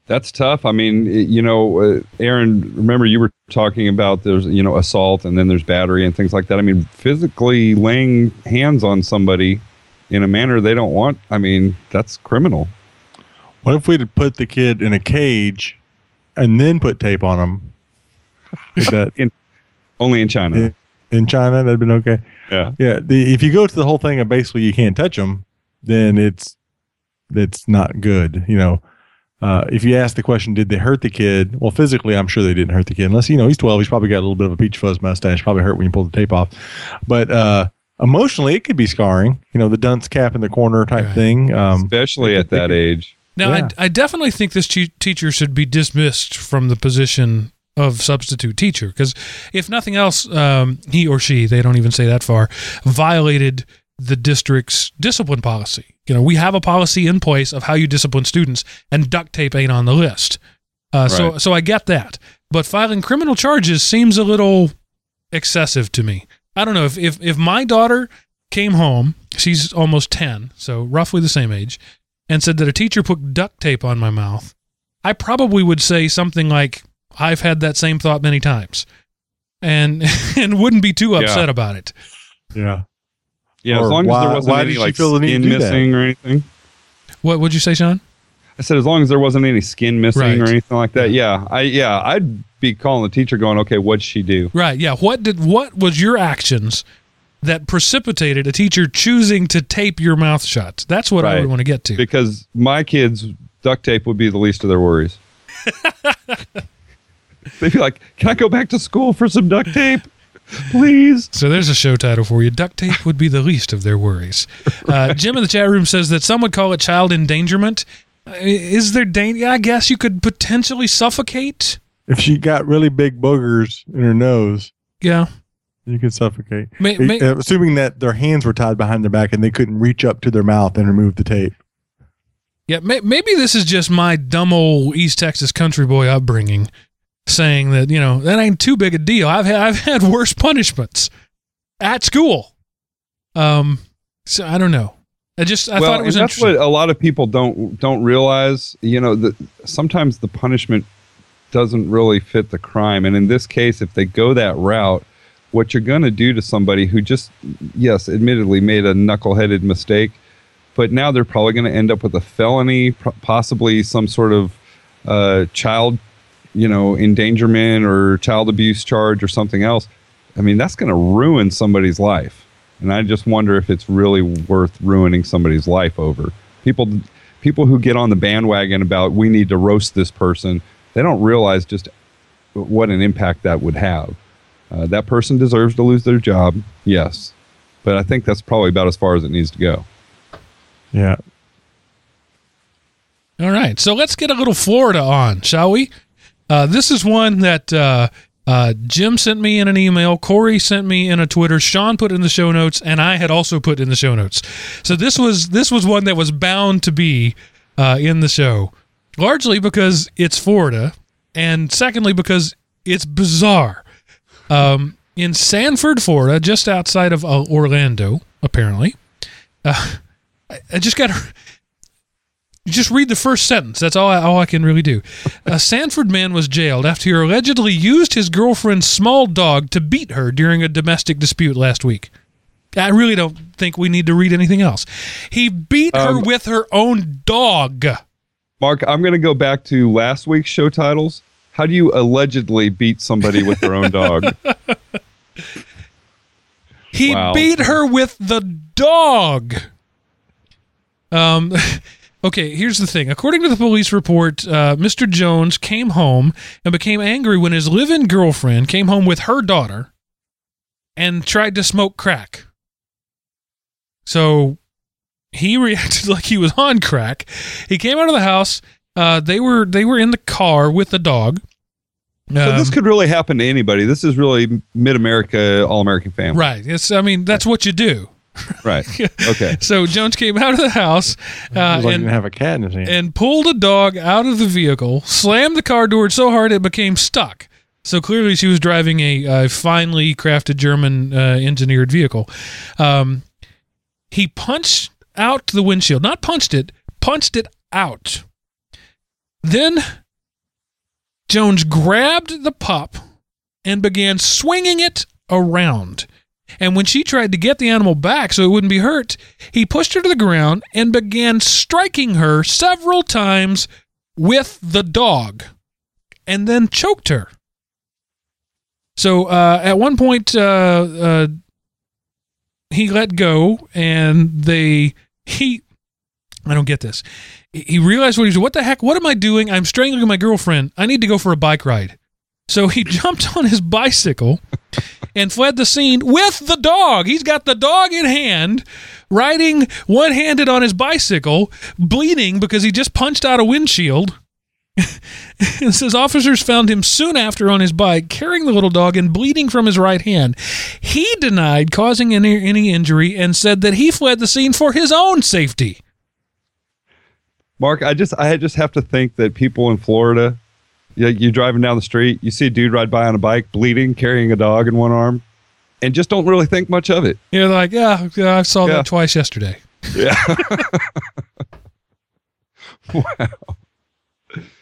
That's tough. I mean, you know, uh, Aaron, remember you were talking about there's, you know, assault and then there's battery and things like that. I mean, physically laying hands on somebody in a manner they don't want, I mean, that's criminal. What if we'd put the kid in a cage and then put tape on him? Is that Only in China. Yeah. in China? That'd been okay. Yeah. Yeah, the, if you go to the whole thing of basically you can't touch them, then it's it's not good. You know, uh, if you ask the question, did they hurt the kid? Well, physically, I'm sure they didn't hurt the kid. Unless you know he's 12, he's probably got a little bit of a peach fuzz mustache. Probably hurt when you pull the tape off. But uh, emotionally, it could be scarring. You know, the dunce cap in the corner type Right. thing. Um, Especially at that age. Now, Yeah. I, I definitely think this te- teacher should be dismissed from the position of substitute teacher because, if nothing else, um, he or she, they don't even say that far, violated the district's discipline policy. You know, we have a policy in place of how you discipline students, and duct tape ain't on the list. Uh, So, so I get that, but filing criminal charges seems a little excessive to me. I don't know if if if my daughter came home. She's almost 10, so roughly the same age, and said that a teacher put duct tape on my mouth, I probably would say something like, I've had that same thought many times. And and wouldn't be too upset Yeah. about it. Yeah. Yeah, Or as long why- as there wasn't why any did she like feel the skin to that? missing or anything. What would you say, Sean? I said as long as there wasn't any skin missing Right. or anything like that. Yeah, I yeah, I'd be calling the teacher, going, "Okay, what'd she do?" Right. Yeah. What did what was your actions that precipitated a teacher choosing to tape your mouth shut? That's what I would want to get to. Because my kids, duct tape would be the least of their worries. They'd be like, "Can I go back to school for some duct tape, please?" So there's a show title for you. Duct tape would be the least of their worries. Uh, Jim in the chat room says that some would call it child endangerment. Uh, Is there danger? I guess you could potentially suffocate. If she got really big boogers in her nose, Yeah. you could suffocate. May, may, Uh, Assuming that their hands were tied behind their back and they couldn't reach up to their mouth and remove the tape. Yeah, may, maybe this is just my dumb old East Texas country boy upbringing, saying that you know that ain't too big a deal. I've had, I've had worse punishments at school. Um, so I don't know. I just I well, thought it was that's what a lot of people don't don't realize. You know that sometimes the punishment doesn't really fit the crime, and in this case, if they go that route, what you're going to do to somebody who just yes, admittedly made a knuckleheaded mistake, but now they're probably going to end up with a felony, possibly some sort of uh, child, you know, endangerment or child abuse charge or something else. I mean, that's going to ruin somebody's life. And I just wonder if it's really worth ruining somebody's life over. People people who get on the bandwagon about we need to roast this person, they don't realize just what an impact that would have. Uh, that person deserves to lose their job, yes. But I think that's probably about as far as it needs to go. Yeah. All right, so let's get a little Florida on, shall we? Uh, this is one that uh, uh, Jim sent me in an email, Corey sent me in a Twitter, Sean put in the show notes, and I had also put in the show notes. So this was this was one that was bound to be uh, in the show, largely because it's Florida, and secondly because it's bizarre. Um, in Sanford, Florida, just outside of uh, Orlando, apparently. Uh, I, just got just read the first sentence. That's all I, all I can really do. A Sanford man was jailed after he allegedly used his girlfriend's small dog to beat her during a domestic dispute last week. I really don't think we need to read anything else. He beat her Um, with her own dog. Mark, I'm going to go back to last week's show titles. How do you allegedly beat somebody with their own dog? He Wow. beat her with the dog. Um, okay, here's the thing. According to the police report, uh, Mr. Jones came home and became angry when his live in girlfriend came home with her daughter and tried to smoke crack. So he reacted like he was on crack. He came out of the house. Uh, they were they were in the car with the dog. so this Um, could really happen to anybody. This is really mid America, all American family. right. It's I mean that's what you do. Right. Okay. So Jones came out of the house uh, like and have a cat in his hand. and pulled a dog out of the vehicle, slammed the car door so hard it became stuck. So clearly, she was driving a, uh finely crafted German uh, engineered vehicle. Um, he punched out the windshield, not punched it, punched it out. Then Jones grabbed the pup and began swinging it around. And when she tried to get the animal back so it wouldn't be hurt, he pushed her to the ground and began striking her several times with the dog and then choked her. So uh, at one point, uh, uh, he let go and they, he, I don't get this. He realized what he was What the heck? What am I doing? I'm strangling my girlfriend. I need to go for a bike ride. So he jumped on his bicycle and fled the scene with the dog. He's got the dog in hand, riding one handed on his bicycle, bleeding because he just punched out a windshield. says officers found him soon after on his bike, carrying the little dog and bleeding from his right hand. He denied causing any, any injury and said that he fled the scene for his own safety. Mark, I just I just have to think that people in Florida, you, you're driving down the street, you see a dude ride by on a bike, bleeding, carrying a dog in one arm. and just don't really think much of it. You're like, yeah, yeah I saw Yeah. that twice yesterday. Yeah. Wow.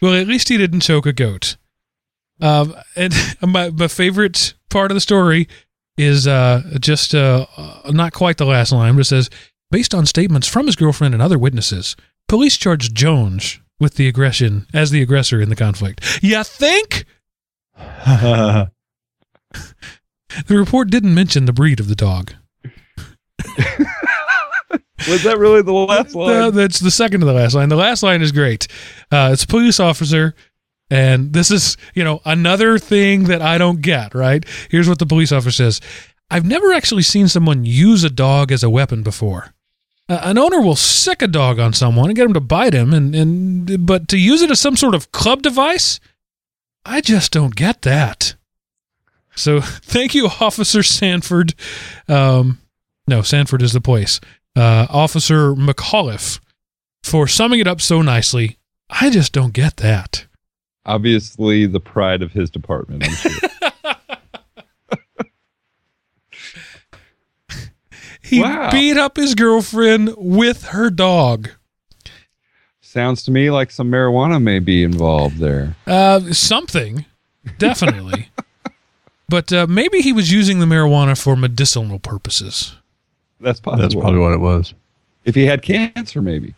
Well, at least he didn't choke a goat. Um, and my, my favorite part of the story is uh, just uh, uh, not quite the last line, but it says, based on statements from his girlfriend and other witnesses, police charged Jones with the aggression as the aggressor in the conflict. You think? The report didn't mention the breed of the dog. Was that really the last line? that's the second to the last line. The last line is great. Uh, it's a police officer, and this is, you know, another thing that I don't get, right? Here's what the police officer says I've never actually seen someone use a dog as a weapon before. Uh, an owner will sick a dog on someone and get him to bite him, and, and but to use it as some sort of club device, I just don't get that. So thank you, Officer Sanford. Um, no, Sanford is the place uh, Officer McAuliffe for summing it up so nicely. I just don't get that. Obviously, the pride of his department. I'm sure. He Wow. beat up his girlfriend with her dog. Sounds to me like some marijuana may be involved there. Uh, something, definitely. but uh, maybe he was using the marijuana for medicinal purposes. That's possible. That's probably what it was. if he had cancer, maybe.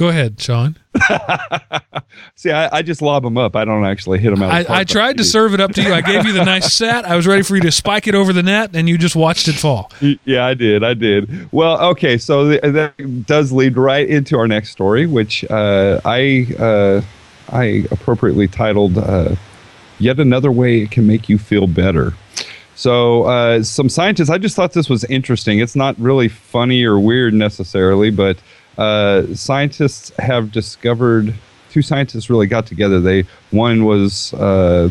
Go ahead, Sean. See, I, I just lob them up. I don't actually hit them out. of I, I tried to serve it up to you. I gave you the nice set. I was ready for you to spike it over the net, and you just watched it fall. Yeah, I did. I did. Well, okay. So th- that does lead right into our next story, which uh, I uh, I appropriately titled uh, "Yet Another Way It Can Make You Feel Better." So, uh, some scientists, I just thought this was interesting. It's not really funny or weird necessarily, but uh, scientists have discovered two scientists really got together. They one was uh,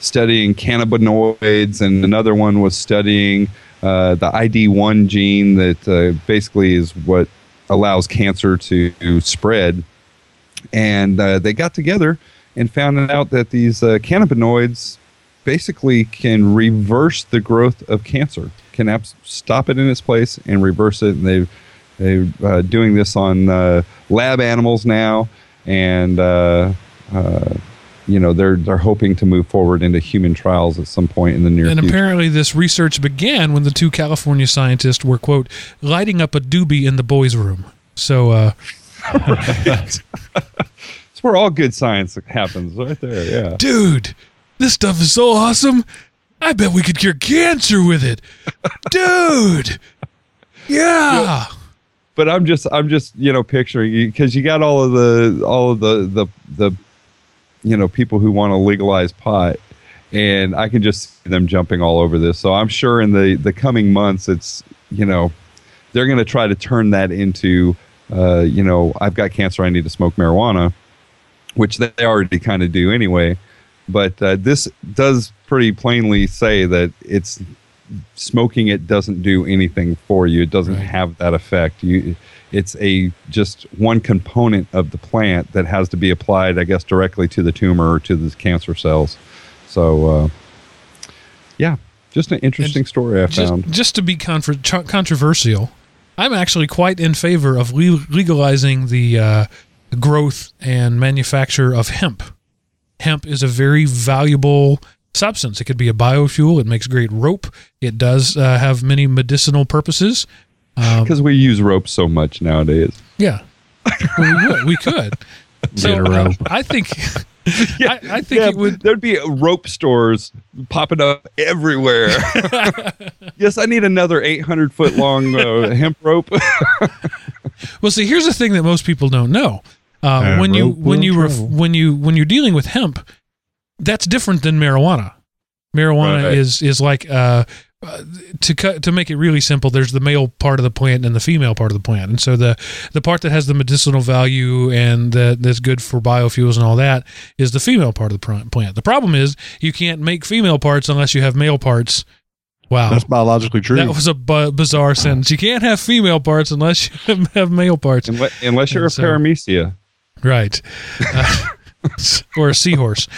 studying cannabinoids, and another one was studying uh, the ID1 gene that uh, basically is what allows cancer to spread. And uh, they got together and found out that these uh, cannabinoids basically can reverse the growth of cancer, can abs- stop it in its place and reverse it. And they they're uh, doing this on uh, lab animals now, and uh, uh, you know they're they're hoping to move forward into human trials at some point in the near And future. apparently, this research began when the two California scientists were, quote, lighting up a doobie in the boys' room. So, uh, It's where all good science happens, right there. Yeah. dude, this stuff is so awesome. I bet we could cure cancer with it. Dude. Yeah. But I'm just I'm just you know picturing because you got all of the all of the the the you know people who want to legalize pot, and I can just see them jumping all over this. So I'm sure in the the coming months, it's you know they're going to try to turn that into uh, you know I've got cancer, I need to smoke marijuana, which they already kind of do anyway. But uh, this does pretty plainly say that it's smoking it doesn't do anything for you. It doesn't Right. have that effect. You, it's a just one component of the plant that has to be applied, I guess, directly to the tumor or to the cancer cells. So, uh, yeah, just an interesting story I Just, found. just to be contra- controversial, I'm actually quite in favor of le- legalizing the uh, growth and manufacture of hemp. Hemp is a very valuable substance. It could be a biofuel. It makes great rope. It does uh, have many medicinal purposes. Um, Because we use rope so much nowadays. yeah, we would. We could. So uh, rope. I think, I, I think Yeah, it would. there'd be rope stores popping up everywhere. yes, I need another 800 foot long uh, hemp rope. Well, see, here's the thing that most people don't know. Uh, Uh, when you when you ref- when you when you're dealing with hemp, that's different than marijuana. Marijuana Right. is is like uh, uh, to cut to make it really simple. There's the male part of the plant and the female part of the plant, and so the the part that has the medicinal value and that that's good for biofuels and all that is the female part of the plant. The problem is you can't make female parts unless you have male parts. Wow, That's biologically true. that was a bu- bizarre sentence. You can't have female parts unless you have male parts. unless, unless you're a And so- paramecia. Right. Uh, or a seahorse.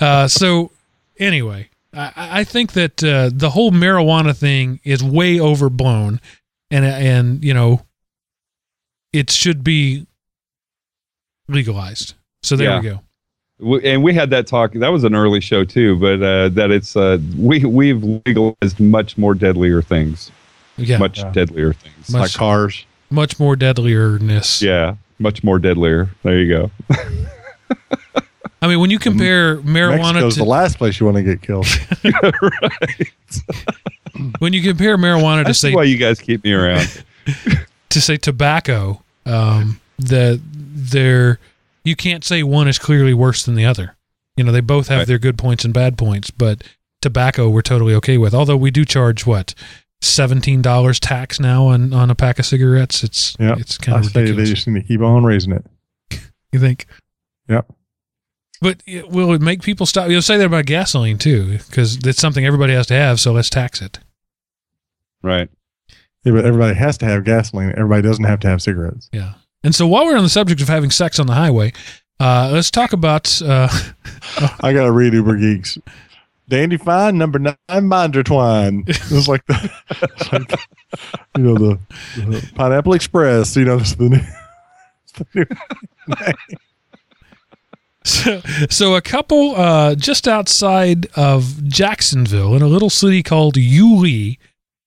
Uh, so, anyway, I, I think that uh, the whole marijuana thing is way overblown, and and you know, it should be legalized. So there Yeah. we go. W- and we had that talk. That was an early show too, but uh, that it's uh, we we've legalized much more deadlier things, Yeah, much, much Yeah. deadlier things. Much- like cars. Much more deadlierness. Yeah, much more deadlier. There you go. I mean, when you compare marijuana Mexico's to the last place you want to get killed. when you compare marijuana to say why you guys keep me around. to say tobacco, um, the there you can't say one is clearly worse than the other. You know, they both have Right. their good points and bad points, but tobacco we're totally okay with. Although we do charge what seventeen dollars tax now on on a pack of cigarettes. It's Yep. it's kind I of say they just need to keep on raising it. you think? Yep. But it, will it make people stop? You'll say that about gasoline too, because it's something everybody has to have. So let's tax it. right. Yeah, but everybody has to have gasoline. Everybody doesn't have to have cigarettes. Yeah. And so while we're on the subject of having sex on the highway, uh, let's talk about uh, I got to read Uber Geeks. Dandy Fine, number nine, binder twine. It's like the, it's like, you know, the, the Pineapple Express. You know, it's the new, it's the new So, so a couple uh, just outside of Jacksonville in a little city called Yulee.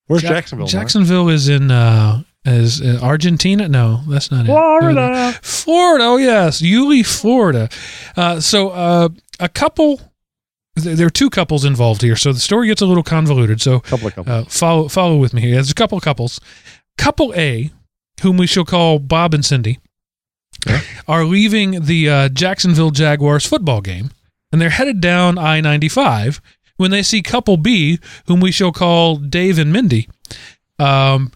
Where's Jack- Jacksonville? Mark? Jacksonville is in uh, is uh, Argentina. No, that's not it. Florida. Florida. Oh yes, Yulee, Florida. Uh, so uh, a couple. There are two couples involved here, so the story gets a little convoluted. So Couple of couple. uh, follow follow with me here. There's a couple of couples. Couple A, whom we shall call Bob and Cindy, Yeah. are leaving the uh, Jacksonville Jaguars football game, and they're headed down I ninety five when they see couple B, whom we shall call Dave and Mindy, um,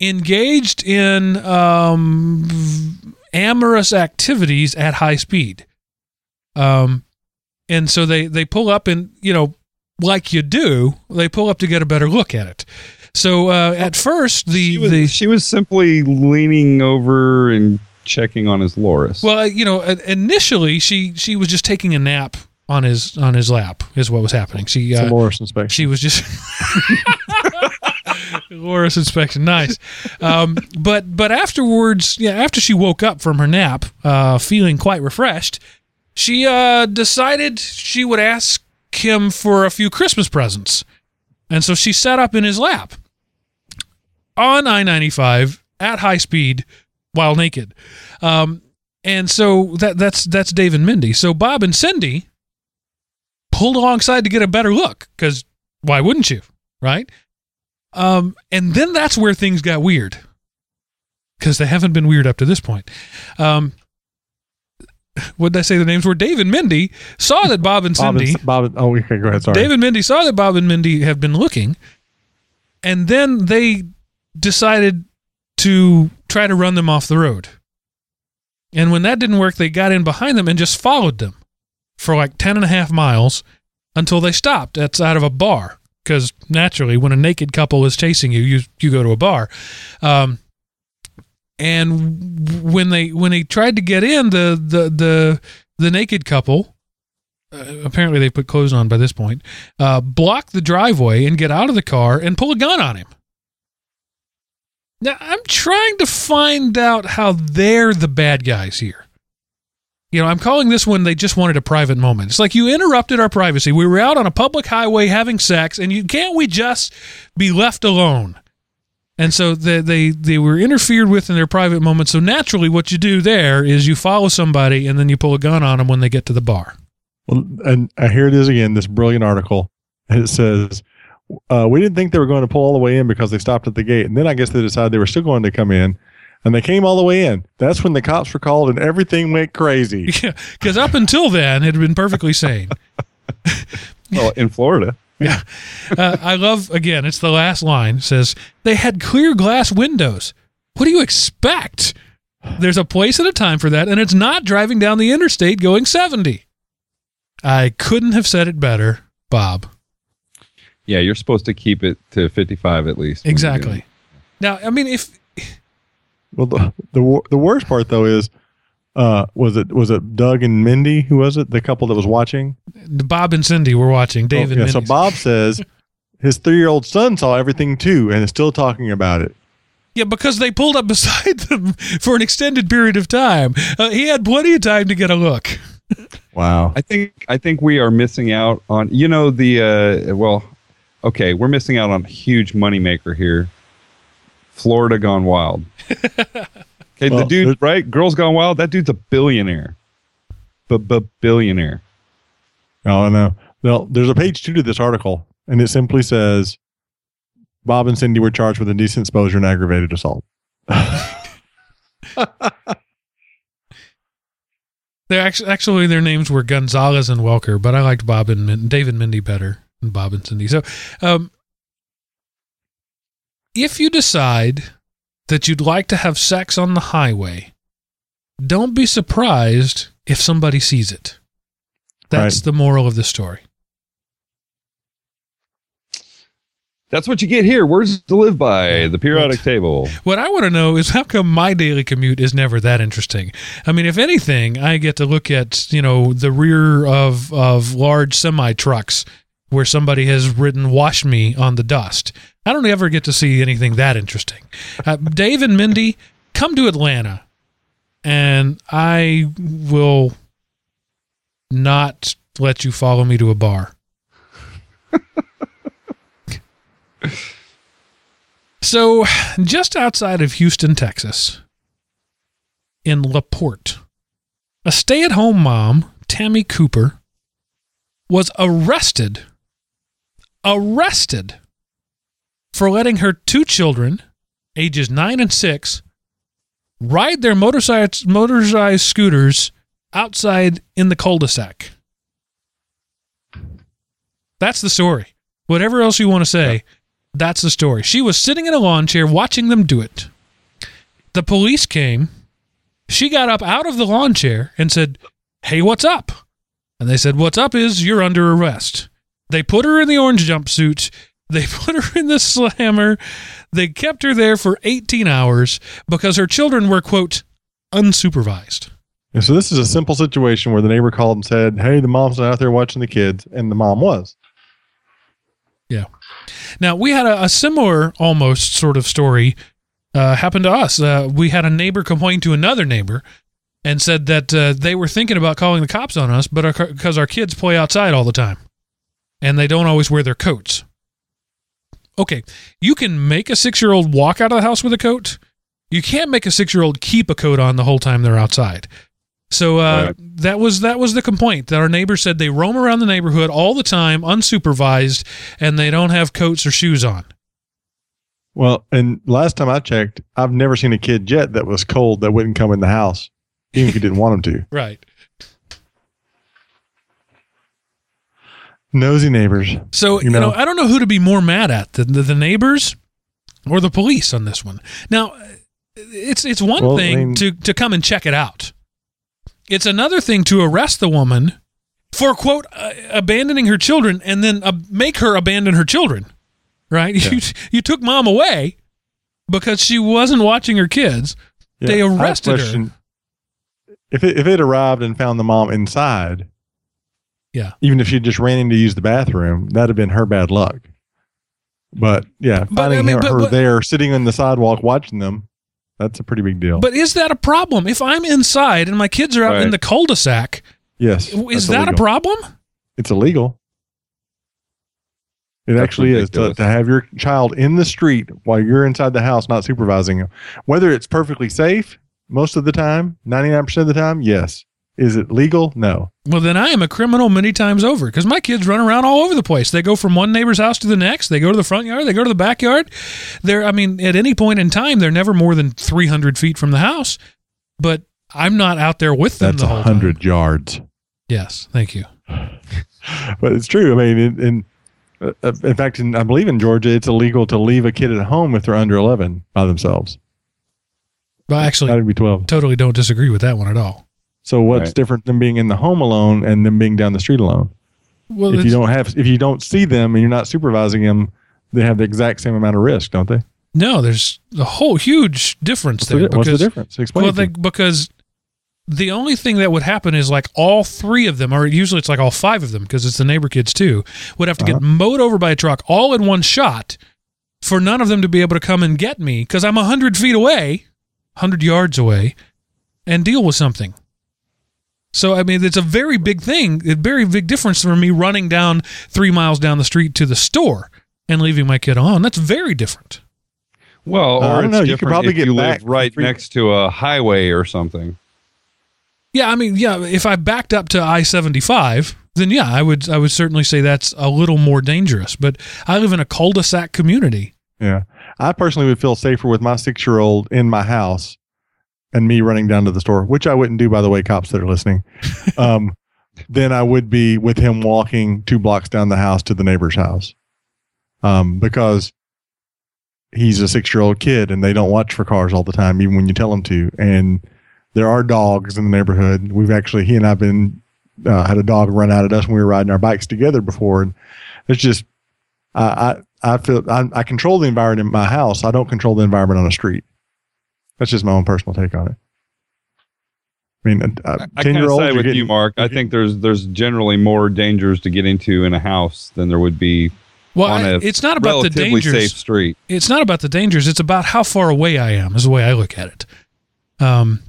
engaged in um, amorous activities at high speed. Um, and so they they pull up and you know like you do, they pull up to get a better look at it. So uh, at first, the She was, the she was simply leaning over and checking on his Loris. well, uh, you know, uh, initially she she was just taking a nap on his on his lap is what was happening. She uh, Loris inspection. she was just Loris inspection, nice. Um, but but afterwards, yeah, after she woke up from her nap, uh, feeling quite refreshed, she uh, decided she would ask him for a few Christmas presents, and so she sat up in his lap on I ninety five at high speed while naked. Um, and so that that's that's Dave and Mindy. So Bob and Cindy pulled alongside to get a better look because why wouldn't you, right? Um, and then that's where things got weird because they haven't been weird up to this point. Um, what did I say? The names were Dave and Mindy saw that Bob and Bob Cindy. and, Bob and, oh, okay, go ahead. Sorry. Dave and Mindy saw that Bob and Mindy have been looking, and then they decided to try to run them off the road. And when that didn't work, they got in behind them and just followed them for like 10 and a half miles until they stopped outside of a bar. Because naturally, when a naked couple is chasing you, you, you go to a bar. Um, and when they when they tried to get in, the the the the naked couple uh, apparently they put clothes on by this point, uh, block the driveway and get out of the car and pull a gun on him. Now, I'm trying to find out how they're the bad guys here. You know, I'm calling this one they just wanted a private moment. It's like you interrupted our privacy. We were out on a public highway having sex, and you can't we just be left alone? And so they, they they were interfered with in their private moment. So naturally, what you do there is you follow somebody and then you pull a gun on them when they get to the bar. Well, and uh, here it is again, this brilliant article. And it says, uh, we didn't think they were going to pull all the way in because they stopped at the gate. And then I guess they decided they were still going to come in. And they came all the way in. That's when the cops were called and everything went crazy. Yeah, because up until then, it had been perfectly sane. well, in Florida. Uh, I love again. It's the last line. Says they had clear glass windows. What do you expect? There's a place and a time for that, and it's not driving down the interstate going 70. I couldn't have said it better, Bob. Yeah, you're supposed to keep it to 55 at least. when you're doing Exactly. Now, I mean, if Well, the, the, the worst part, though, is uh, was it was it Doug and Mindy? Who was it? The couple that was watching. Bob and Cindy were watching. David. Oh, yeah, so Bob says his three year old son saw everything too, and is still talking about it. Yeah, because they pulled up beside them for an extended period of time. Uh, he had plenty of time to get a look. Wow. I think I think we are missing out on you know the uh, well, okay, we're missing out on a huge moneymaker here. Florida Gone Wild. Okay, the dude, there's- right? Girls Gone Wild. That dude's a billionaire. B billionaire. Oh no. Well, there's a page two to this article, and it simply says Bob and Cindy were charged with indecent exposure and aggravated assault. They're actually, actually their names were Gonzalez and Welker, but I liked Bob and Min- David Mindy better than Bob and Cindy. So, um, if you decide that you'd like to have sex on the highway, don't be surprised if somebody sees it. That's Right. the moral of the story. That's what you get here. Words to live by. The periodic table. What I want to know is how come my daily commute is never that interesting? I mean, if anything, I get to look at, you know, the rear of, of large semi trucks where somebody has written wash me on the dust. I don't ever get to see anything that interesting. Uh, Dave and Mindy, come to Atlanta and I will not let you follow me to a bar. So, just outside of Houston, Texas, in LaPorte, a stay at home mom, Tammy Cooper, was arrested, arrested for letting her two children, ages nine and six, ride their motorized, motorized scooters outside in the cul de sac. That's the story. Whatever else you want to say, that's the story. She was sitting in a lawn chair watching them do it. The police came. She got up out of the lawn chair and said, Hey, what's up? And they said, What's up is you're under arrest. They put her in the orange jumpsuit. They put her in the slammer. They kept her there for 18 hours because her children were, quote, unsupervised. And so this is a simple situation where the neighbor called and said, "Hey, the mom's not out there watching the kids," and the mom was. Yeah. Now, we had a, a similar almost sort of story uh, happen to us. Uh, we had a neighbor complain to another neighbor and said that uh, they were thinking about calling the cops on us, but because our kids play outside all the time and they don't always wear their coats. Okay, you can make a six year old walk out of the house with a coat. You can't make a six year old keep a coat on the whole time they're outside. So uh, Right. that was that was the complaint that our neighbor said they roam around the neighborhood all the time, unsupervised, and they don't have coats or shoes on. Well, and last time I checked, I've never seen a kid yet that was cold that wouldn't come in the house, even if you didn't want them to. Right. Nosy neighbors. So you You know, know. I don't know who to be more mad at the, the the neighbors or the police on this one. Now, it's it's one Well, I thing mean- to to come and check it out. It's another thing to arrest the woman for quote uh, abandoning her children and then uh, make her abandon her children. Right? You you took mom away because she wasn't watching her kids. They I have a arrested her. If it, if it arrived and found the mom inside, Yeah. even if she just ran in to use the bathroom, that'd have been her bad luck. But yeah, But, finding I mean, her, but- her but- there sitting on the sidewalk watching them, that's a pretty big deal. But is that a problem? If I'm inside and my kids are out in the cul-de-sac, yes, is that's that a problem? It's illegal. It That's actually is to, to have your child in the street while you're inside the house, not supervising them. Whether it's perfectly safe most of the time, 99% of the time, yes. Is it legal? No. Well, then I am a criminal many times over because my kids run around all over the place. They go from one neighbor's house to the next. They go to the front yard. They go to the backyard. They're, I mean, at any point in time, they're never more than 300 feet from the house. But I'm not out there with them That's the a whole time. 100 yards. Yes, thank you. But it's true. I mean, in, in, uh, in fact, in, I believe in Georgia, it's illegal to leave a kid at home if they're under 11 by themselves. But actually be 12. totally don't disagree with that one at all. So what's Right. different than being in the home alone and them being down the street alone? Well, if you don't have if you don't see them and you're not supervising them, they have the exact same amount of risk, don't they? no, there's a whole huge difference What's, the, there. what's the difference? Explain. Well, they, because the only thing that would happen is like all three of them, or usually it's like all five of them because it's the neighbor kids too, would have to get uh-huh. mowed over by a truck all in one shot for none of them to be able to come and get me because I'm 100 feet away, 100 yards away, and deal with something. So, I mean, it's a very big thing, a very big difference from me running down three miles down the street to the store and leaving my kid on. That's very different. Well, Uh, I or don't it's know, you could probably get you back live right three- next to a highway or something. Yeah, I mean, yeah, if I backed up to I seventy five, then yeah, I would I would certainly say that's a little more dangerous. But I live in a cul-de-sac community. Yeah. I personally would feel safer with my six year old in my house and me running down to the store, which I wouldn't do, by the way, cops that are listening, um, than I would be with him walking two blocks down the house to the neighbor's house. Um, because he's a six year old kid and they don't watch for cars all the time, even when you tell them to. And there are dogs in the neighborhood. We've actually, he and I've been, uh, had a dog run out at us when we were riding our bikes together before. And it's just, I, I, I feel I, I control the environment in my house. I don't control the environment on the street. That's just my own personal take on it. I mean, a- a I kind ten year of old. side with you, Mark. I think there's there's generally more dangers to get into in a house than there would be Well, on I- a it's not about the dangers. safe street. It's not about the dangers. It's about how far away I am. Is the way I look at it. Um,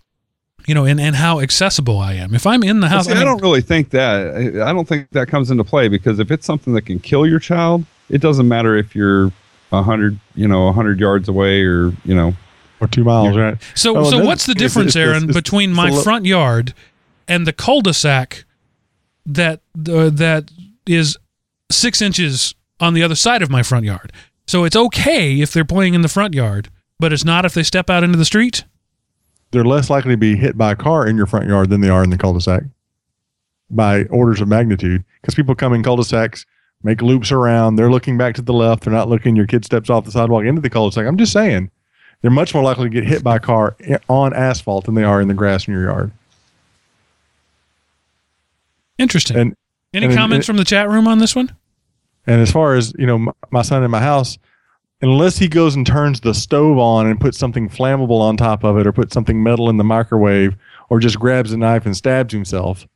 you know, and and how accessible I am. If I'm in the house, See, I, I don't really think that. I I don't think that comes into play because if it's something that can kill your child, it doesn't matter if you're a hundred, you know, a hundred yards away or you know. Or two miles, right? So, Oh, so what's the difference, it's- Aaron, it's- between it's my front yard and the cul-de-sac that uh, that is six inches on the other side of my front yard? So it's okay if they're playing in the front yard, but it's not if they step out into the street. They're less likely to be hit by a car in your front yard than they are in the cul-de-sac by orders of magnitude. Because people come in cul-de-sacs, make loops around. They're looking back to the left. They're not looking. Your kid steps off the sidewalk into the cul-de-sac. I'm just saying, they're much more likely to get hit by a car on asphalt than they are in the grass in your yard. Interesting. And Any and- comments from the chat room on this one? And as far as you know, m- my son in my house, unless he goes and turns the stove on and puts something flammable on top of it, or puts something metal in the microwave, or just grabs a knife and stabs himself,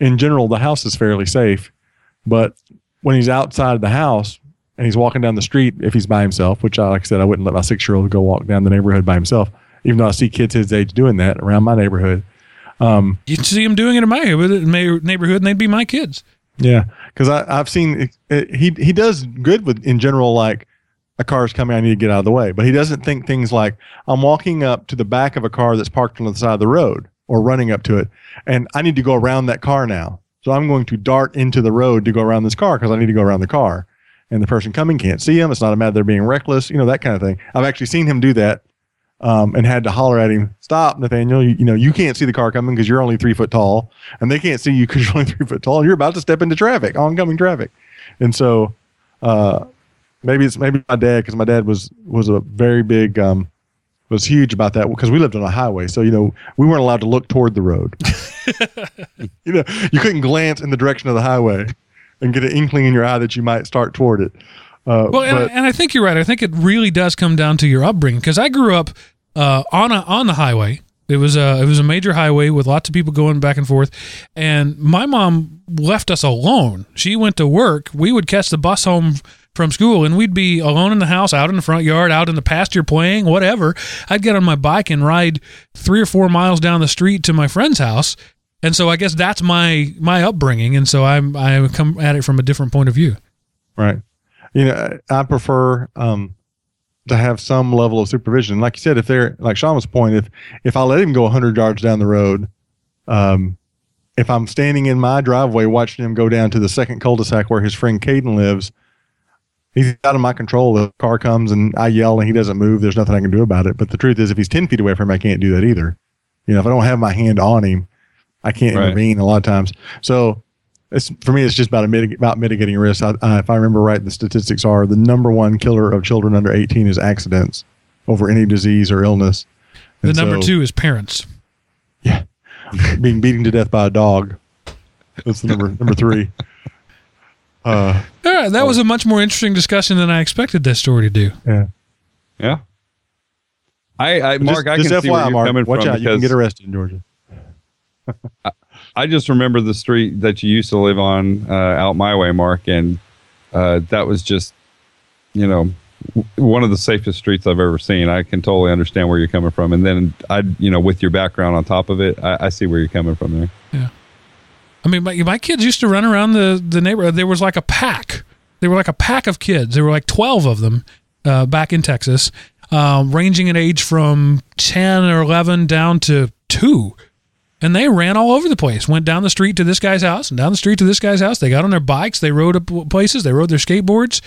in general, the house is fairly safe. But when he's outside the house and he's walking down the street, if he's by himself, which I, like I said, I wouldn't let my six year old go walk down the neighborhood by himself, even though I see kids his age doing that around my neighborhood. Um, You'd see them doing it in my neighborhood, neighborhood, and they'd be my kids. Yeah, because I've seen it, it, he he does good with in general like a car's coming, I need to get out of the way, but he doesn't think things like I'm walking up to the back of a car that's parked on the side of the road or running up to it, and I need to go around that car now. So I'm going to dart into the road to go around this car because I need to go around the car, and the person coming can't see him. It's not a matter they're being reckless, you know that kind of thing. I've actually seen him do that. Um, and had to holler at him, "Stop, Nathaniel! You, you know you can't see the car coming because you're only three foot tall, and they can't see you because you're only three foot tall. You're about to step into traffic, oncoming traffic." And so, uh, maybe it's maybe my dad because my dad was was a very big um, was huge about that because we lived on a highway, so you know we weren't allowed to look toward the road. you know, you couldn't glance in the direction of the highway and get an inkling in your eye that you might start toward it. Uh, Well, and, but- and I think you're right. I think it really does come down to your upbringing because I grew up uh, on a on the highway. It was a it was a major highway with lots of people going back and forth, and my mom left us alone. She went to work. We would catch the bus home from school, and we'd be alone in the house, out in the front yard, out in the pasture playing, whatever. I'd get on my bike and ride three or four miles down the street to my friend's house, and so I guess that's my my upbringing, and so I'm I come at it from a different point of view. Right. You know, I prefer um, to have some level of supervision. Like you said, if they're like Sean's point, if if I let him go 100 yards down the road, um, if I'm standing in my driveway watching him go down to the second cul-de-sac where his friend Caden lives, he's out of my control. The car comes and I yell and he doesn't move. There's nothing I can do about it. But the truth is, if he's 10 feet away from him, I can't do that either. You know, if I don't have my hand on him, I can't Right. intervene a lot of times. So it's for me, it's just about a mitig- about mitigating risk. I, I, if I remember right, the statistics are the number one killer of children under 18 is accidents over any disease or illness. And The number so, two is parents. yeah, being beaten to death by a dog. That's the number number three. Uh, All right, that was a much more interesting discussion than I expected this story to do. yeah. Yeah. I, I Mark, just, I just can see where FYI, you're Mark, coming watch from out, you can get arrested in Georgia. I, just remember the street that you used to live on uh, out my way, Mark, and uh, that was just, you know, one of the safest streets I've ever seen. I can totally understand where you're coming from, and then I, you know, with your background on top of it, I, I see where you're coming from there. Yeah, I mean, my, my kids used to run around the, the neighborhood. There was like a pack. They were like a pack of kids. There were like 12 of them uh, back in Texas, um, ranging in age from 10 or 11 down to two. And they ran all over the place. Went down the street to this guy's house and down the street to this guy's house. They got on their bikes. They rode up places. They rode their skateboards.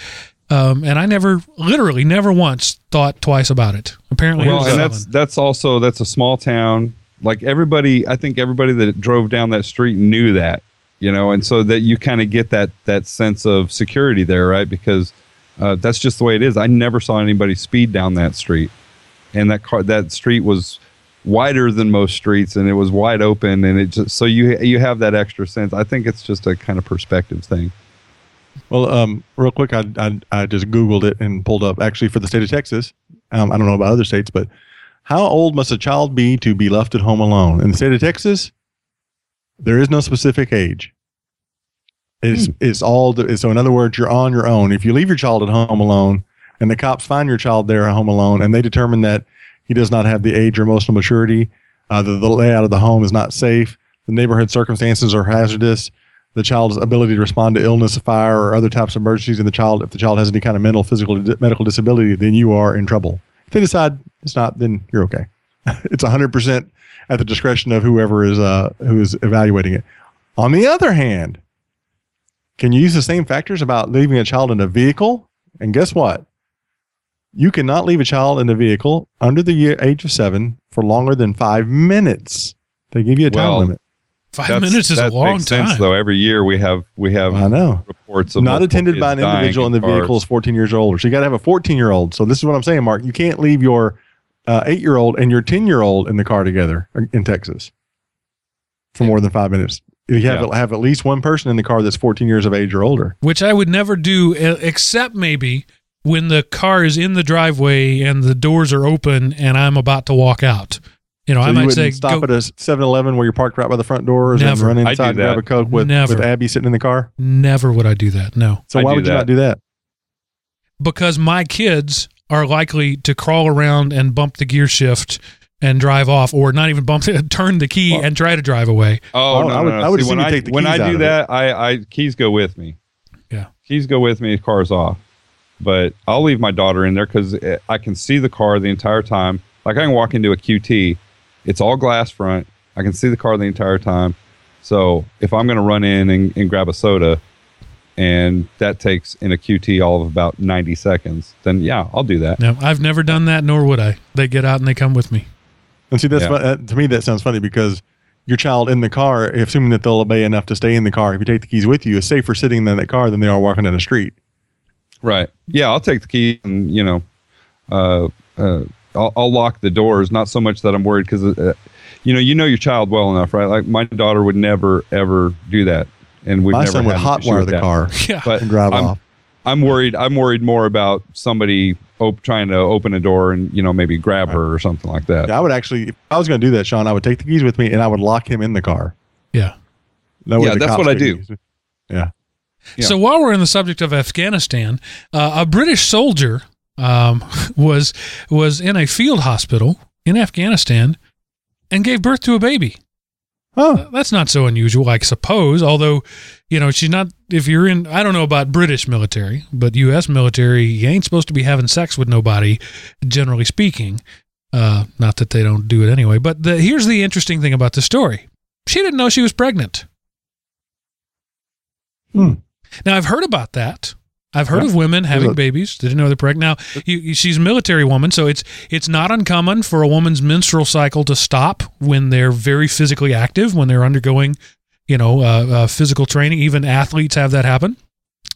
Um, and I never, literally, never once thought twice about it. Apparently, Well, and that's that's also that's a small town. Like everybody, I think everybody that drove down that street knew that, you know, and so that you kind of get that that sense of security there, right? Because uh, that's just the way it is. I never saw anybody speed down that street, and that car that street was wider than most streets, and it was wide open, and it just so you you have that extra sense. I think it's just a kind of perspective thing. Well, um, real quick, I, I I just googled it and pulled up actually for the state of Texas. Um, I don't know about other states, but how old must a child be to be left at home alone in the state of Texas? There is no specific age. It's it's all the, so. In other words, you're on your own. If you leave your child at home alone, and the cops find your child there at home alone, and they determine that he does not have the age or emotional maturity, uh, the, the layout of the home is not safe, the neighborhood circumstances are hazardous, the child's ability to respond to illness, fire, or other types of emergencies, and the child, if the child has any kind of mental, physical, medical disability, then you are in trouble. If they decide it's not, then you're okay. it's 100% at the discretion of whoever is uh, who is evaluating it. On the other hand, can you use the same factors about leaving a child in a vehicle? And guess what? You cannot leave a child in a vehicle under the year, age of seven for longer than five minutes. They give you a time Well, limit. Five That's- minutes is a long makes time. sense, though. Every year we have we have I know. reports of not attended by an individual in the cars. vehicle is 14 years or older. So you got to have a 14 year old. So this is what I'm saying, Mark. You can't leave your uh, eight year old and your 10 year old in the car together in Texas for more than five minutes. You have Yeah. have at least one person in the car that's 14 years of age or older. which I would never do except maybe when the car is in the driveway and the doors are open and I'm about to walk out. You know, So I might wouldn't say stop go, at a 7-Eleven where you're parked right by the front doors and run inside and grab a coke with, Never. with Abby sitting in the car. never would I do that. No. So I why do would you not do that? Because my kids are likely to crawl around and bump the gear shift and drive off or not even bump it, turn the key Well- and try to drive away. Oh Well, no, I would- no, no. I would See, when I take the when keys I do of that, I, I keys go with me. Yeah. keys go with me. Car's off, but I'll leave my daughter in there because I can see the car the entire time. Like I can walk into a QT, it's all glass front. I can see the car the entire time. So if I'm going to run in and, and grab a soda, and that takes in a QT all of about 90 seconds, then yeah, I'll do that. No, I've never done that, nor would I. They get out and they come with me. And see, that's Yeah. fun- uh, to me that sounds funny because your child in the car, assuming that they'll obey enough to stay in the car, if you take the keys with you, is safer sitting in that car than they are walking down the street. Right. Yeah, I'll take the key and you know, uh, uh, I'll, I'll lock the doors. Not so much that I'm worried because, uh, you know, you know your child well enough, right? Like my daughter would never ever do that, and we've My never son would had an issue hotwire the that. car Yeah. But and drive I'm, off. I'm worried. I'm worried more about somebody op- trying to open a door and you know maybe grab her or something like that. Yeah, I would actually, if I was going to do that, Sean, I would take the keys with me and I would lock him in the car. Yeah. That Yeah, that's what I do. Yeah. Yeah. So while we're in the subject of Afghanistan, uh, a British soldier um, was was in a field hospital in Afghanistan and gave birth to a baby. Oh, That's not so unusual, I suppose. Although, you know, she's not. If you're in, I don't know about British military, but U.S. military, you ain't supposed to be having sex with nobody, generally speaking. Uh, not that they don't do it anyway. But the, here's the interesting thing about the story: she didn't know she was pregnant. Hmm. Now I've heard about that. I've heard Yeah. of women having a- babies. Didn't know they're pregnant. Now you, you, she's a military woman, so it's it's not uncommon for a woman's menstrual cycle to stop when they're very physically active, when they're undergoing, you know, uh, uh, physical training. Even athletes have that happen.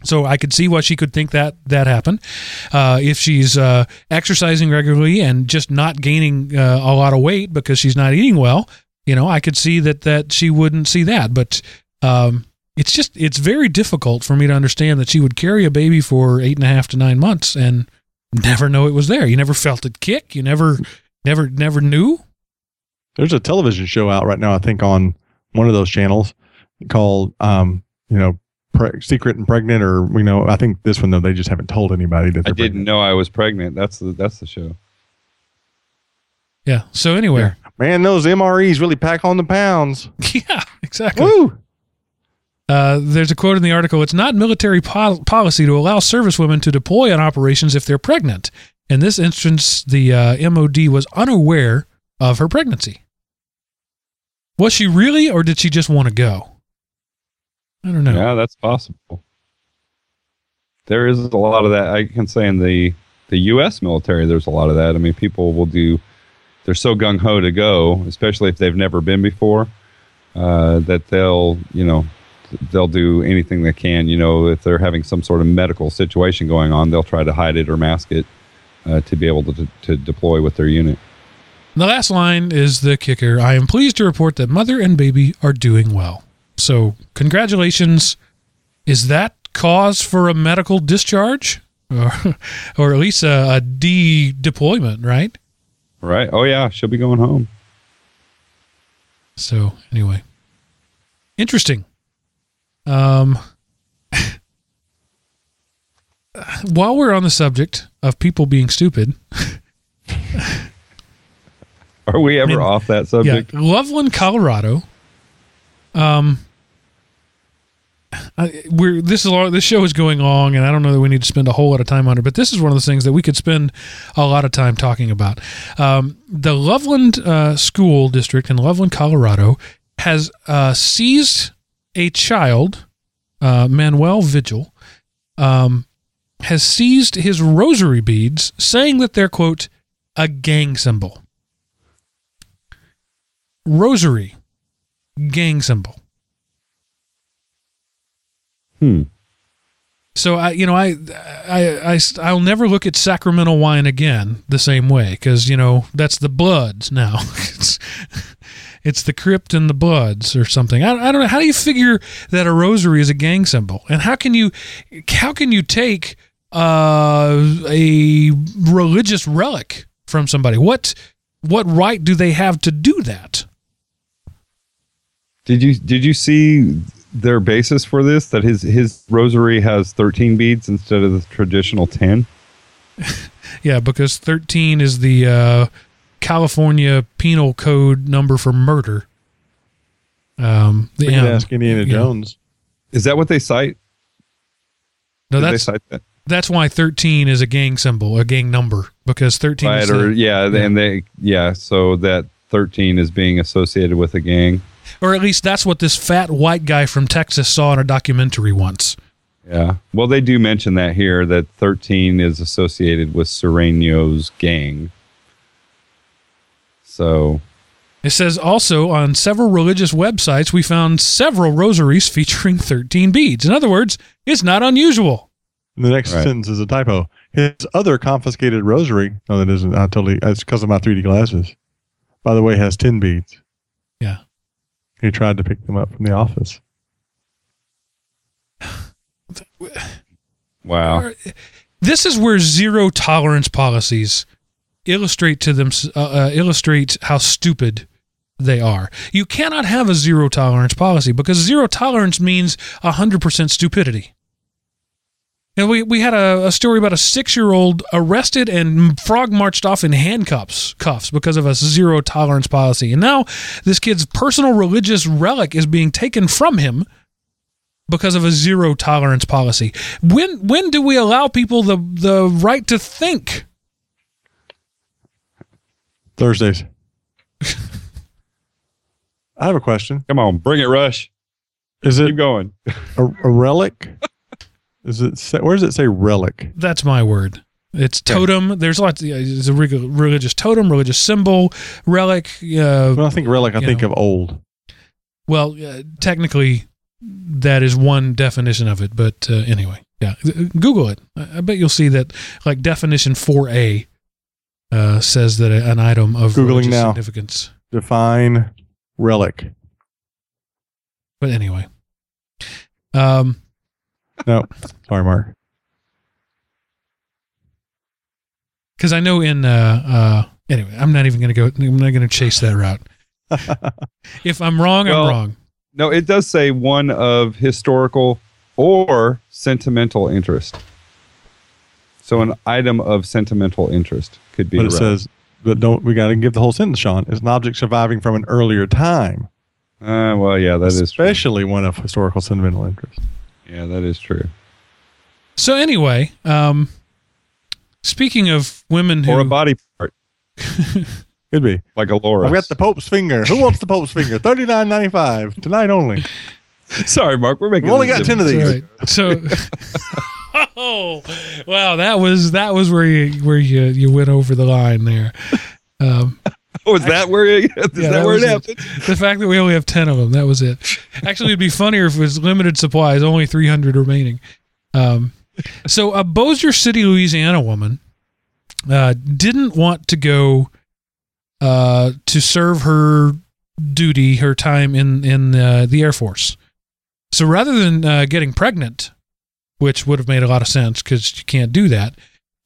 So I could see why she could think that that happened. Uh, if she's uh, exercising regularly and just not gaining uh, a lot of weight because she's not eating well, you know, I could see that that she wouldn't see that. But um, it's just it's very difficult for me to understand that she would carry a baby for eight and a half to nine months and never know it was there. You never felt it kick. You never, never, never knew. there's a television show out right now, I think, on one of those channels called, um, you know, pre- secret and pregnant, or you know, I think this one though they just haven't told anybody that I they're didn't know I was pregnant. That's the that's the show. Yeah. So anyway, pregnant. Man, those MREs really pack on the pounds. yeah, exactly. Woo! Uh, there's a quote in the article It's not military pol- policy to allow servicewomen to deploy on operations if they're pregnant. In this instance, the uh, MOD was unaware of her pregnancy. Was she really, or did she just want to go? I don't know. Yeah, that's possible. There is a lot of that. I can say in the the U.S. military, there's a lot of that. I mean, people will do. They're so gung ho to go, especially if they've never been before, uh, that they'll you know they'll do anything they can. You know, if they're having some sort of medical situation going on, they'll try to hide it or mask it uh, to be able to to deploy with their unit. The last line is the kicker. I am pleased to report that mother and baby are doing well. So, congratulations. Is that cause for a medical discharge? Or, or at least a, a de deployment, right? Right? Oh yeah, she'll be going home. So, anyway, interesting. Um, while we're on the subject of people being stupid, Are we ever In- off that subject? Yeah, Loveland, Colorado. Um, I, we're this is this show is going long, and I don't know that we need to spend a whole lot of time on it. But this is one of the things that we could spend a lot of time talking about. Um, the Loveland uh, School District in Loveland, Colorado, has uh, seized a child, uh, Manuel Vigil, um, has seized his rosary beads, saying that they're quote a gang symbol rosary gang symbol. Hmm. So I, you know, I, I, I, I'll never look at sacramental wine again the same way because you know that's the bloods now. it's, the crypt and the Buds or something. I, I don't know. How do you figure that a rosary is a gang symbol, and how can you, how can you take uh, a religious relic from somebody? What, what right do they have to do that? Did you did you see their basis for this? That his his rosary has thirteen beads instead of the traditional ten. Yeah, because 13 is the uh, California Penal Code number for murder. Um, the We can M. ask Indiana Yeah. Jones. Is that what they cite? No, Did they that's cite that? that's why 13 is a gang symbol, a gang number, because 13 Right, is or the, yeah, and they yeah, so that thirteen is being associated with a gang. or at least that's what this fat white guy from Texas saw in a documentary once. Yeah. Well, they do mention that here that thirteen is associated with Sureños gang. So It says also on several religious websites we found several rosaries featuring 13 beads. In other words, it's not unusual. The next Right. sentence is a typo. His other confiscated rosary. No, that isn't. I totally. It's because of my 3D glasses. By the way, has ten beads. Yeah. He tried to pick them up from the office. wow. This is where zero tolerance policies illustrate to them uh, uh, illustrate how stupid they are. You cannot have a zero tolerance policy because zero tolerance means hundred percent stupidity. And we, we had a, a story about a six year old arrested and frog marched off in handcuffs cuffs because of a zero tolerance policy. And now this kid's personal religious relic is being taken from him because of a zero tolerance policy. When when do we allow people the the right to think? Thursdays. I have a question. Come on, bring it, Rush. Is it Keep going. a, a relic? Is it? Say, where does it say relic? That's my word. It's totem. There's lots. yeah, It's a reg- religious totem, religious symbol, relic. Uh, When I think relic, I think know. of old. well, uh, technically, that is one definition of it. But uh, anyway, yeah, Google it. I I bet you'll see that like definition four A uh, says that an item of Googling religious now. significance. Define relic. But anyway, um, No, sorry, Mark. because I know in uh, uh, anyway, I'm not even going to go. I'm not going to chase that route. If I'm wrong, Well, I'm wrong. No, it does say one of historical or sentimental interest. So an item of sentimental interest could be. But it says, but don't we got to give the whole sentence, Sean? It's an object surviving from an earlier time, Uh, well, yeah, that is true. especially one of historical sentimental interest. Yeah, that is true. So anyway, um, speaking of women who Or a body part, Could be. like a Laura. I've got the Pope's finger. Who wants the Pope's finger? Thirty nine ninety five tonight only. Sorry, Mark. We're making. We've only this got ten of these. Right. So, oh, wow, that was that was where you where you you went over the line there. Um, Oh, is that where? It, is Yeah, that, that where it was it. happened? the fact that we only have ten of them, that was it. Actually, it'd be funnier if it was limited supplies, only three hundred remaining. Um, so, a Bossier City, Louisiana woman uh, didn't want to go uh, to serve her duty, her time in in uh, the Air Force. So, rather than uh, getting pregnant, which would have made a lot of sense because you can't do that.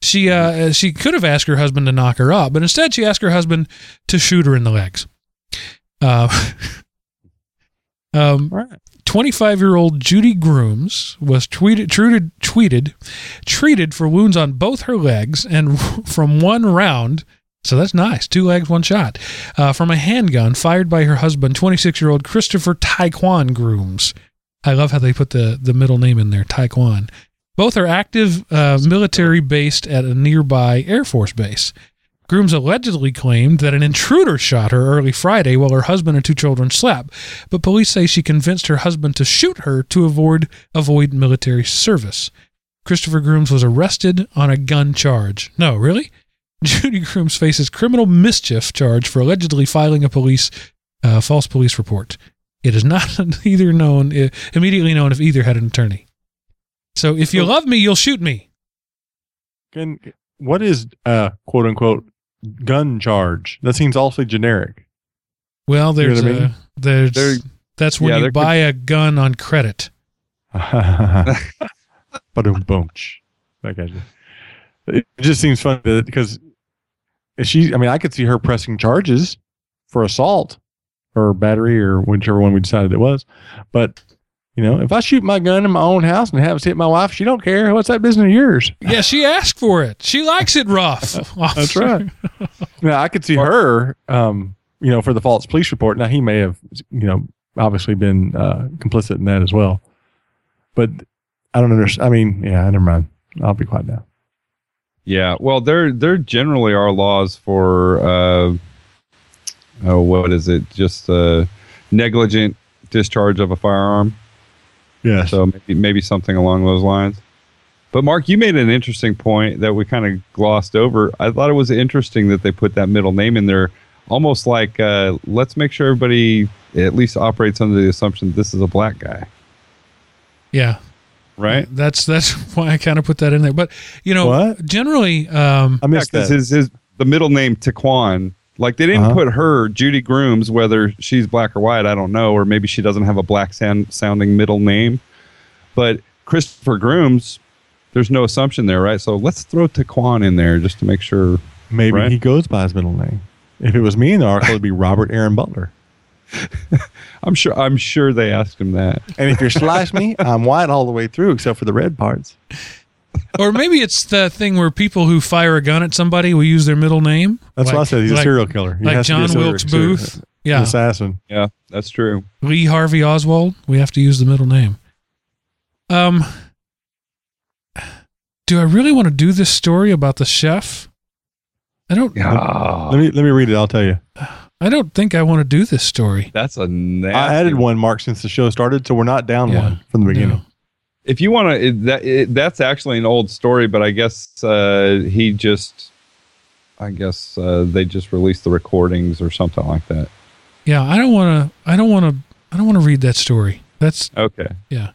She uh, she could have asked her husband to knock her up, but instead she asked her husband to shoot her in the legs. Uh, um, Right. 25 year old Judy Grooms was tweeted, treated, tweeted, treated for wounds on both her legs and from one round. So that's nice. Two legs, one shot. Uh, from a handgun fired by her husband, 26 year old Christopher Taquan Grooms. I love how they put the, the middle name in there, Taquan. Both are active uh, military based at a nearby Air Force base. Grooms allegedly claimed that an intruder shot her early Friday while her husband and two children slept, but police say she convinced her husband to shoot her to avoid avoid military service. Christopher Grooms was arrested on a gun charge. No, really? Judy Grooms faces criminal mischief charge for allegedly filing a police uh, false police report. It is not either known uh, immediately known if either had an attorney. So if you love me, you'll shoot me. Can what is uh quote unquote gun charge? That seems awfully generic. Well, You know there's I a, mean? there's There- that's when yeah, you there could- buy a gun on credit. Ba-dum, bunch. I you. It just seems funny because she, I mean, I could see her pressing charges for assault or battery or whichever one we decided it was. But, you know, if I shoot my gun in my own house and have it hit my wife, she don't care. What's that business of yours? Yeah, she asked for it. She likes it rough. That's right. Now, I could see her, um, you know, for the false police report. Now, he may have, you know, obviously been uh, complicit in that as well. But I don't understand. I mean, yeah, never mind. I'll be quiet now. Yeah, well, there there generally are laws for uh, oh, what is it? Just uh, negligent discharge of a firearm. Yeah. So maybe maybe something along those lines. But Mark, you made an interesting point that we kind of glossed over. I thought it was interesting that they put that middle name in there, almost like uh, let's make sure everybody at least operates under the assumption this is a black guy, yeah, right? That's that's why I kind of put that in there. But you know, What? generally, um, I missed because that. his his the middle name Taquan. Like they didn't Uh-huh. put her Judy Grooms, whether she's black or white, I don't know, or maybe she doesn't have a black sound, sounding middle name. But Christopher Grooms, there's no assumption there, right? So let's throw Taquan in there just to make sure. Maybe Right. he goes by his middle name. If it was me in the article, it'd be Robert Aaron Butler. I'm sure I'm sure they asked him that. And if you slice me, I'm white all the way through except for the red parts. or maybe it's the thing where people who fire a gun at somebody will use their middle name. That's Like- what I said. He's a serial killer. He like has to be a John serial- Wilkes serial- Booth. an Yeah, assassin. Yeah, that's true. Lee Harvey Oswald. We have to use the middle name. Um, do I really want to do this story about the chef? I don't. Yeah, Let me let me read it. I'll tell you. I don't think I want to do this story. that's a nasty. I added one mark since the show started, so we're not down Yeah. one from the beginning. No. If you want to, that it, that's actually an old story, but I guess uh, he just, I guess uh, they just released the recordings or something like that. Yeah, I don't want to. I don't want to. I don't want to read that story. That's Okay. yeah.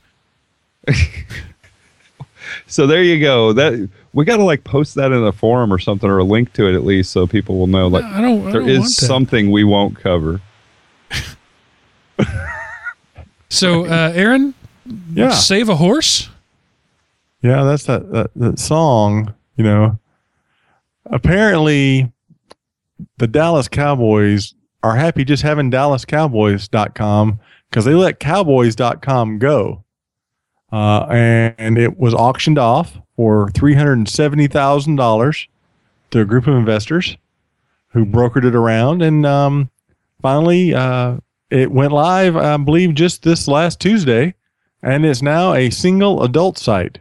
So there you go. That we got to like post that in a forum or something, or a link to it at least, so people will know. Like I don't. I there don't is something we won't cover. So, uh, Aaron, Yeah. save a horse. Yeah, that's that, that that song. You know, apparently, the Dallas Cowboys are happy just having DallasCowboys.com because they let Cowboys.com go. Uh, and it was auctioned off for $370,000 to a group of investors who brokered it around. And um, finally, uh, it went live, I believe, just this last Tuesday. And it's now a single adult site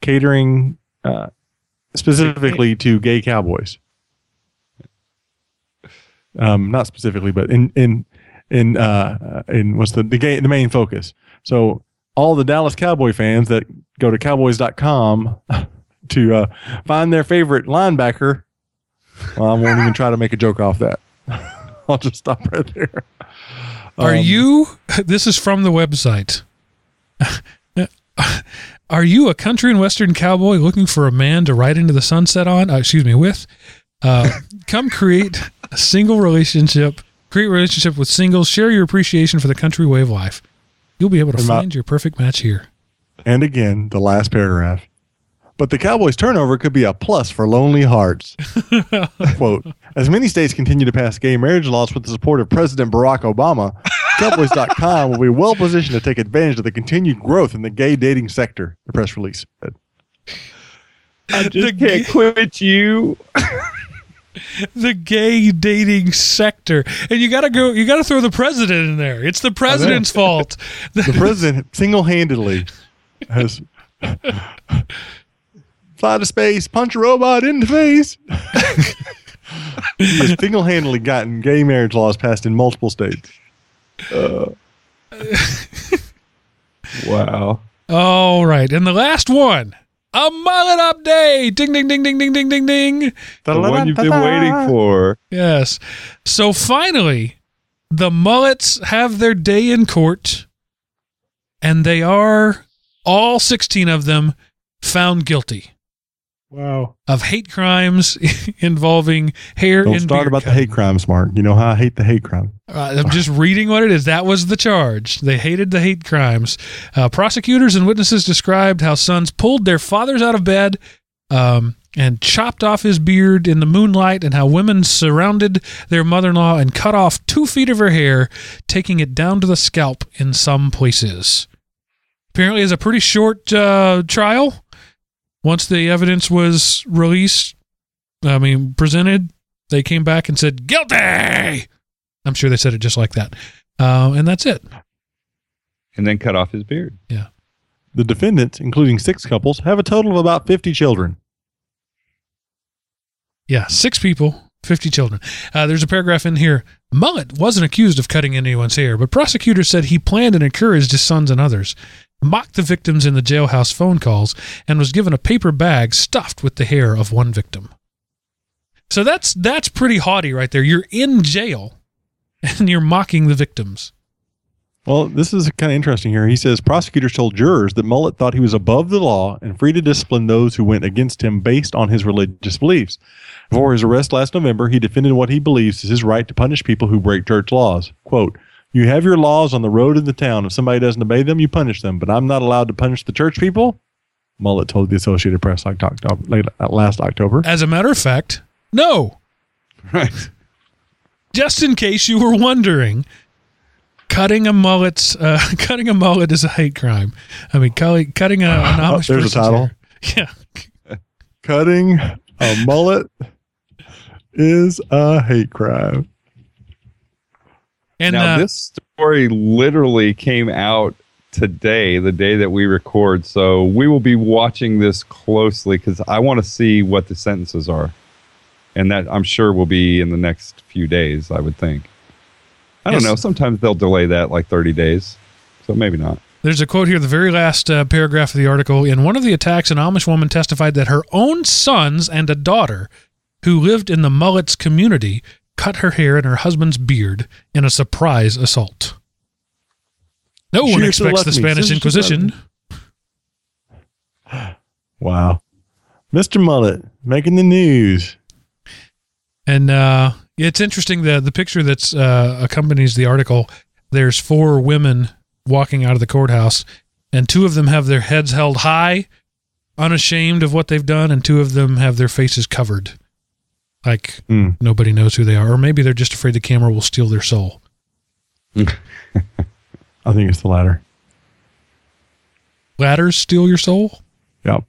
catering uh, specifically to gay cowboys. Um, not specifically, but in in in uh, in what's the the, gay, the main focus. So all the Dallas Cowboy fans that go to Cowboys.com to uh, find their favorite linebacker. Well, I won't even try to make a joke off that. I'll just stop right there. Are Um, you? This is from the website. Are you a country and western cowboy looking for a man to ride into the sunset on? Uh, excuse me, with. Uh, come create a single relationship. Create a relationship with singles. Share your appreciation for the country way of life. You'll be able to And my- find your perfect match here. And again, the last paragraph. But the Cowboys' turnover could be a plus for lonely hearts. Quote As many states continue to pass gay marriage laws with the support of President Barack Obama, Cowboys.com will be well positioned to take advantage of the continued growth in the gay dating sector, the press release said. I just gay- can't quit you. the gay dating sector. And you got to go, you got to throw the president in there. It's the president's fault. The president single handedly has fly to space, punch a robot in the face. he has single handedly gotten gay marriage laws passed in multiple states. Uh, wow. All right. And the last one a mullet update. Ding, ding, ding, ding, ding, ding, ding, ding. The one you've been waiting for. Yes. So finally, the mullets have their day in court, and they are, all 16 of them, found guilty Wow. of hate crimes involving hair Don't and start beard about the hate crimes, Mark. You know how I hate the hate crime. Uh, I'm just reading what it is. That was the charge. They hated the hate crimes. Uh, prosecutors and witnesses described how sons pulled their fathers out of bed um, and chopped off his beard in the moonlight, and how women surrounded their mother in law and cut off two feet of her hair, taking it down to the scalp in some places. Apparently, it's a pretty short uh, trial. Once the evidence was released, I mean, presented, they came back and said, guilty. I'm sure they said it just like that. Uh, and that's it. And then cut off his beard. Yeah. The defendants, including six couples, have a total of about 50 children. Yeah, six people, 50 children. Uh, there's a paragraph in here. Mullet wasn't accused of cutting anyone's hair, but prosecutors said he planned and encouraged his sons and others, mocked the victims in the jailhouse phone calls, and was given a paper bag stuffed with the hair of one victim. So that's that's pretty haughty right there. You're in jail and you're mocking the victims. Well, this is kind of interesting here. He says prosecutors told jurors that Mullet thought he was above the law and free to discipline those who went against him based on his religious beliefs. Before his arrest last November, he defended what he believes is his right to punish people who break church laws. Quote, You have your laws on the road in the town. If somebody doesn't obey them, you punish them, but I'm not allowed to punish the church people? Mullet told the Associated Press like October, late, uh, last October. As a matter of fact, no. Right. just in case you were wondering, cutting a mullet's uh, cutting a mullet is a hate crime. I mean, cutting cutting a, an Amish There's a title. hair. Yeah, Cutting a mullet is a hate crime. And now uh, this story literally came out today, the day that we record. So we will be watching this closely because I want to see what the sentences are, and that I'm sure will be in the next few days. I would think. I don't Yes. know. Sometimes they'll delay that like 30 days, so maybe not. there's a quote here, the very last uh, paragraph of the article. In one of the attacks, an Amish woman testified that her own sons and a daughter, who lived in the mullets community, cut her hair and her husband's beard in a surprise assault. No one expects the. Spanish Scissors to left Inquisition. Wow. Mr. Mullet making the news. And uh, it's interesting that the picture that's uh, accompanies the article. There's four women walking out of the courthouse, and two of them have their heads held high, unashamed of what they've done, and two of them have their faces covered. Like Hmm. nobody knows who they are, or maybe they're just afraid the camera will steal their soul. I think it's the latter. Ladders steal your soul? Yep.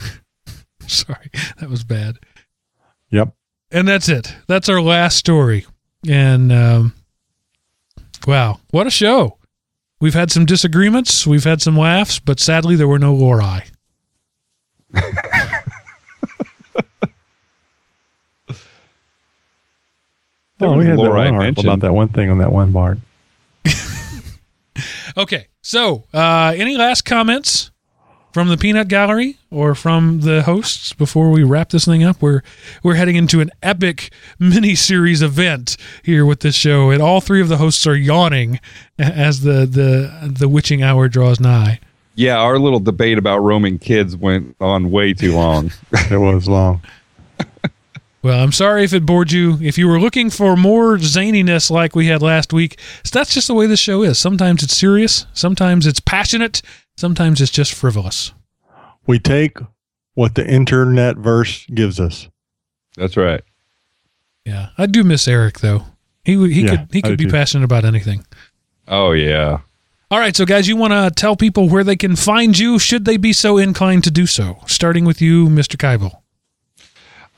Sorry, that was bad. Yep. And that's it. That's our last story. And um, wow, what a show! We've had some disagreements, we've had some laughs, but sadly there were no Lori. There oh, we had that Laura I one article mentioned. about that one thing on that one Bart. Okay, so uh, any last comments from the Peanut Gallery or from the hosts before we wrap this thing up? We're we're heading into an epic mini series event here with this show, and all three of the hosts are yawning as the the the witching hour draws nigh. Yeah, our little debate about roaming kids went on way too long. It was long. Well, I'm sorry if it bored you. If you were looking for more zaniness like we had last week, that's just the way this show is. Sometimes it's serious, sometimes it's passionate, sometimes it's just frivolous. We take what the internet verse gives us. That's right. Yeah, I do miss Eric though. He he Yeah, could he could be too. passionate about anything. Oh yeah. All right, so guys, you want to tell people where they can find you should they be so inclined to do so. Starting with you, Mr. Kibel.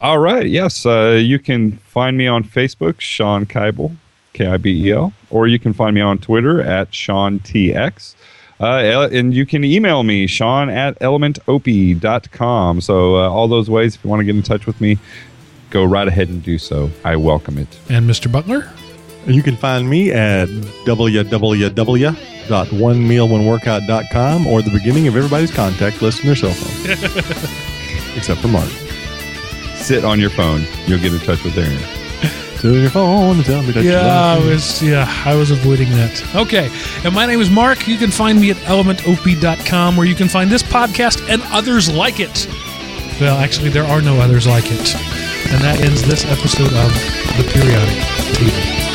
All right. Yes, uh, you can find me on Facebook, Sean Kibel, K I B E L, or you can find me on Twitter at Sean TX. Uh, and you can email me, Sean at elementop.com. So, uh, all those ways, if you want to get in touch with me, go right ahead and do so. I welcome it. And Mr. Butler. You can find me at www.onemealoneworkout.com or the beginning of everybody's contact list in their cell phone. Except for Mark. Sit on your phone. You'll get in touch with Aaron. Sit on your phone and tell me that you Yeah, I love me. was yeah, I was avoiding that. Okay. And my name is Mark. You can find me at elementop.com where you can find this podcast and others like it. Well, actually there are no others like it. And that ends this episode of The Periodic Table.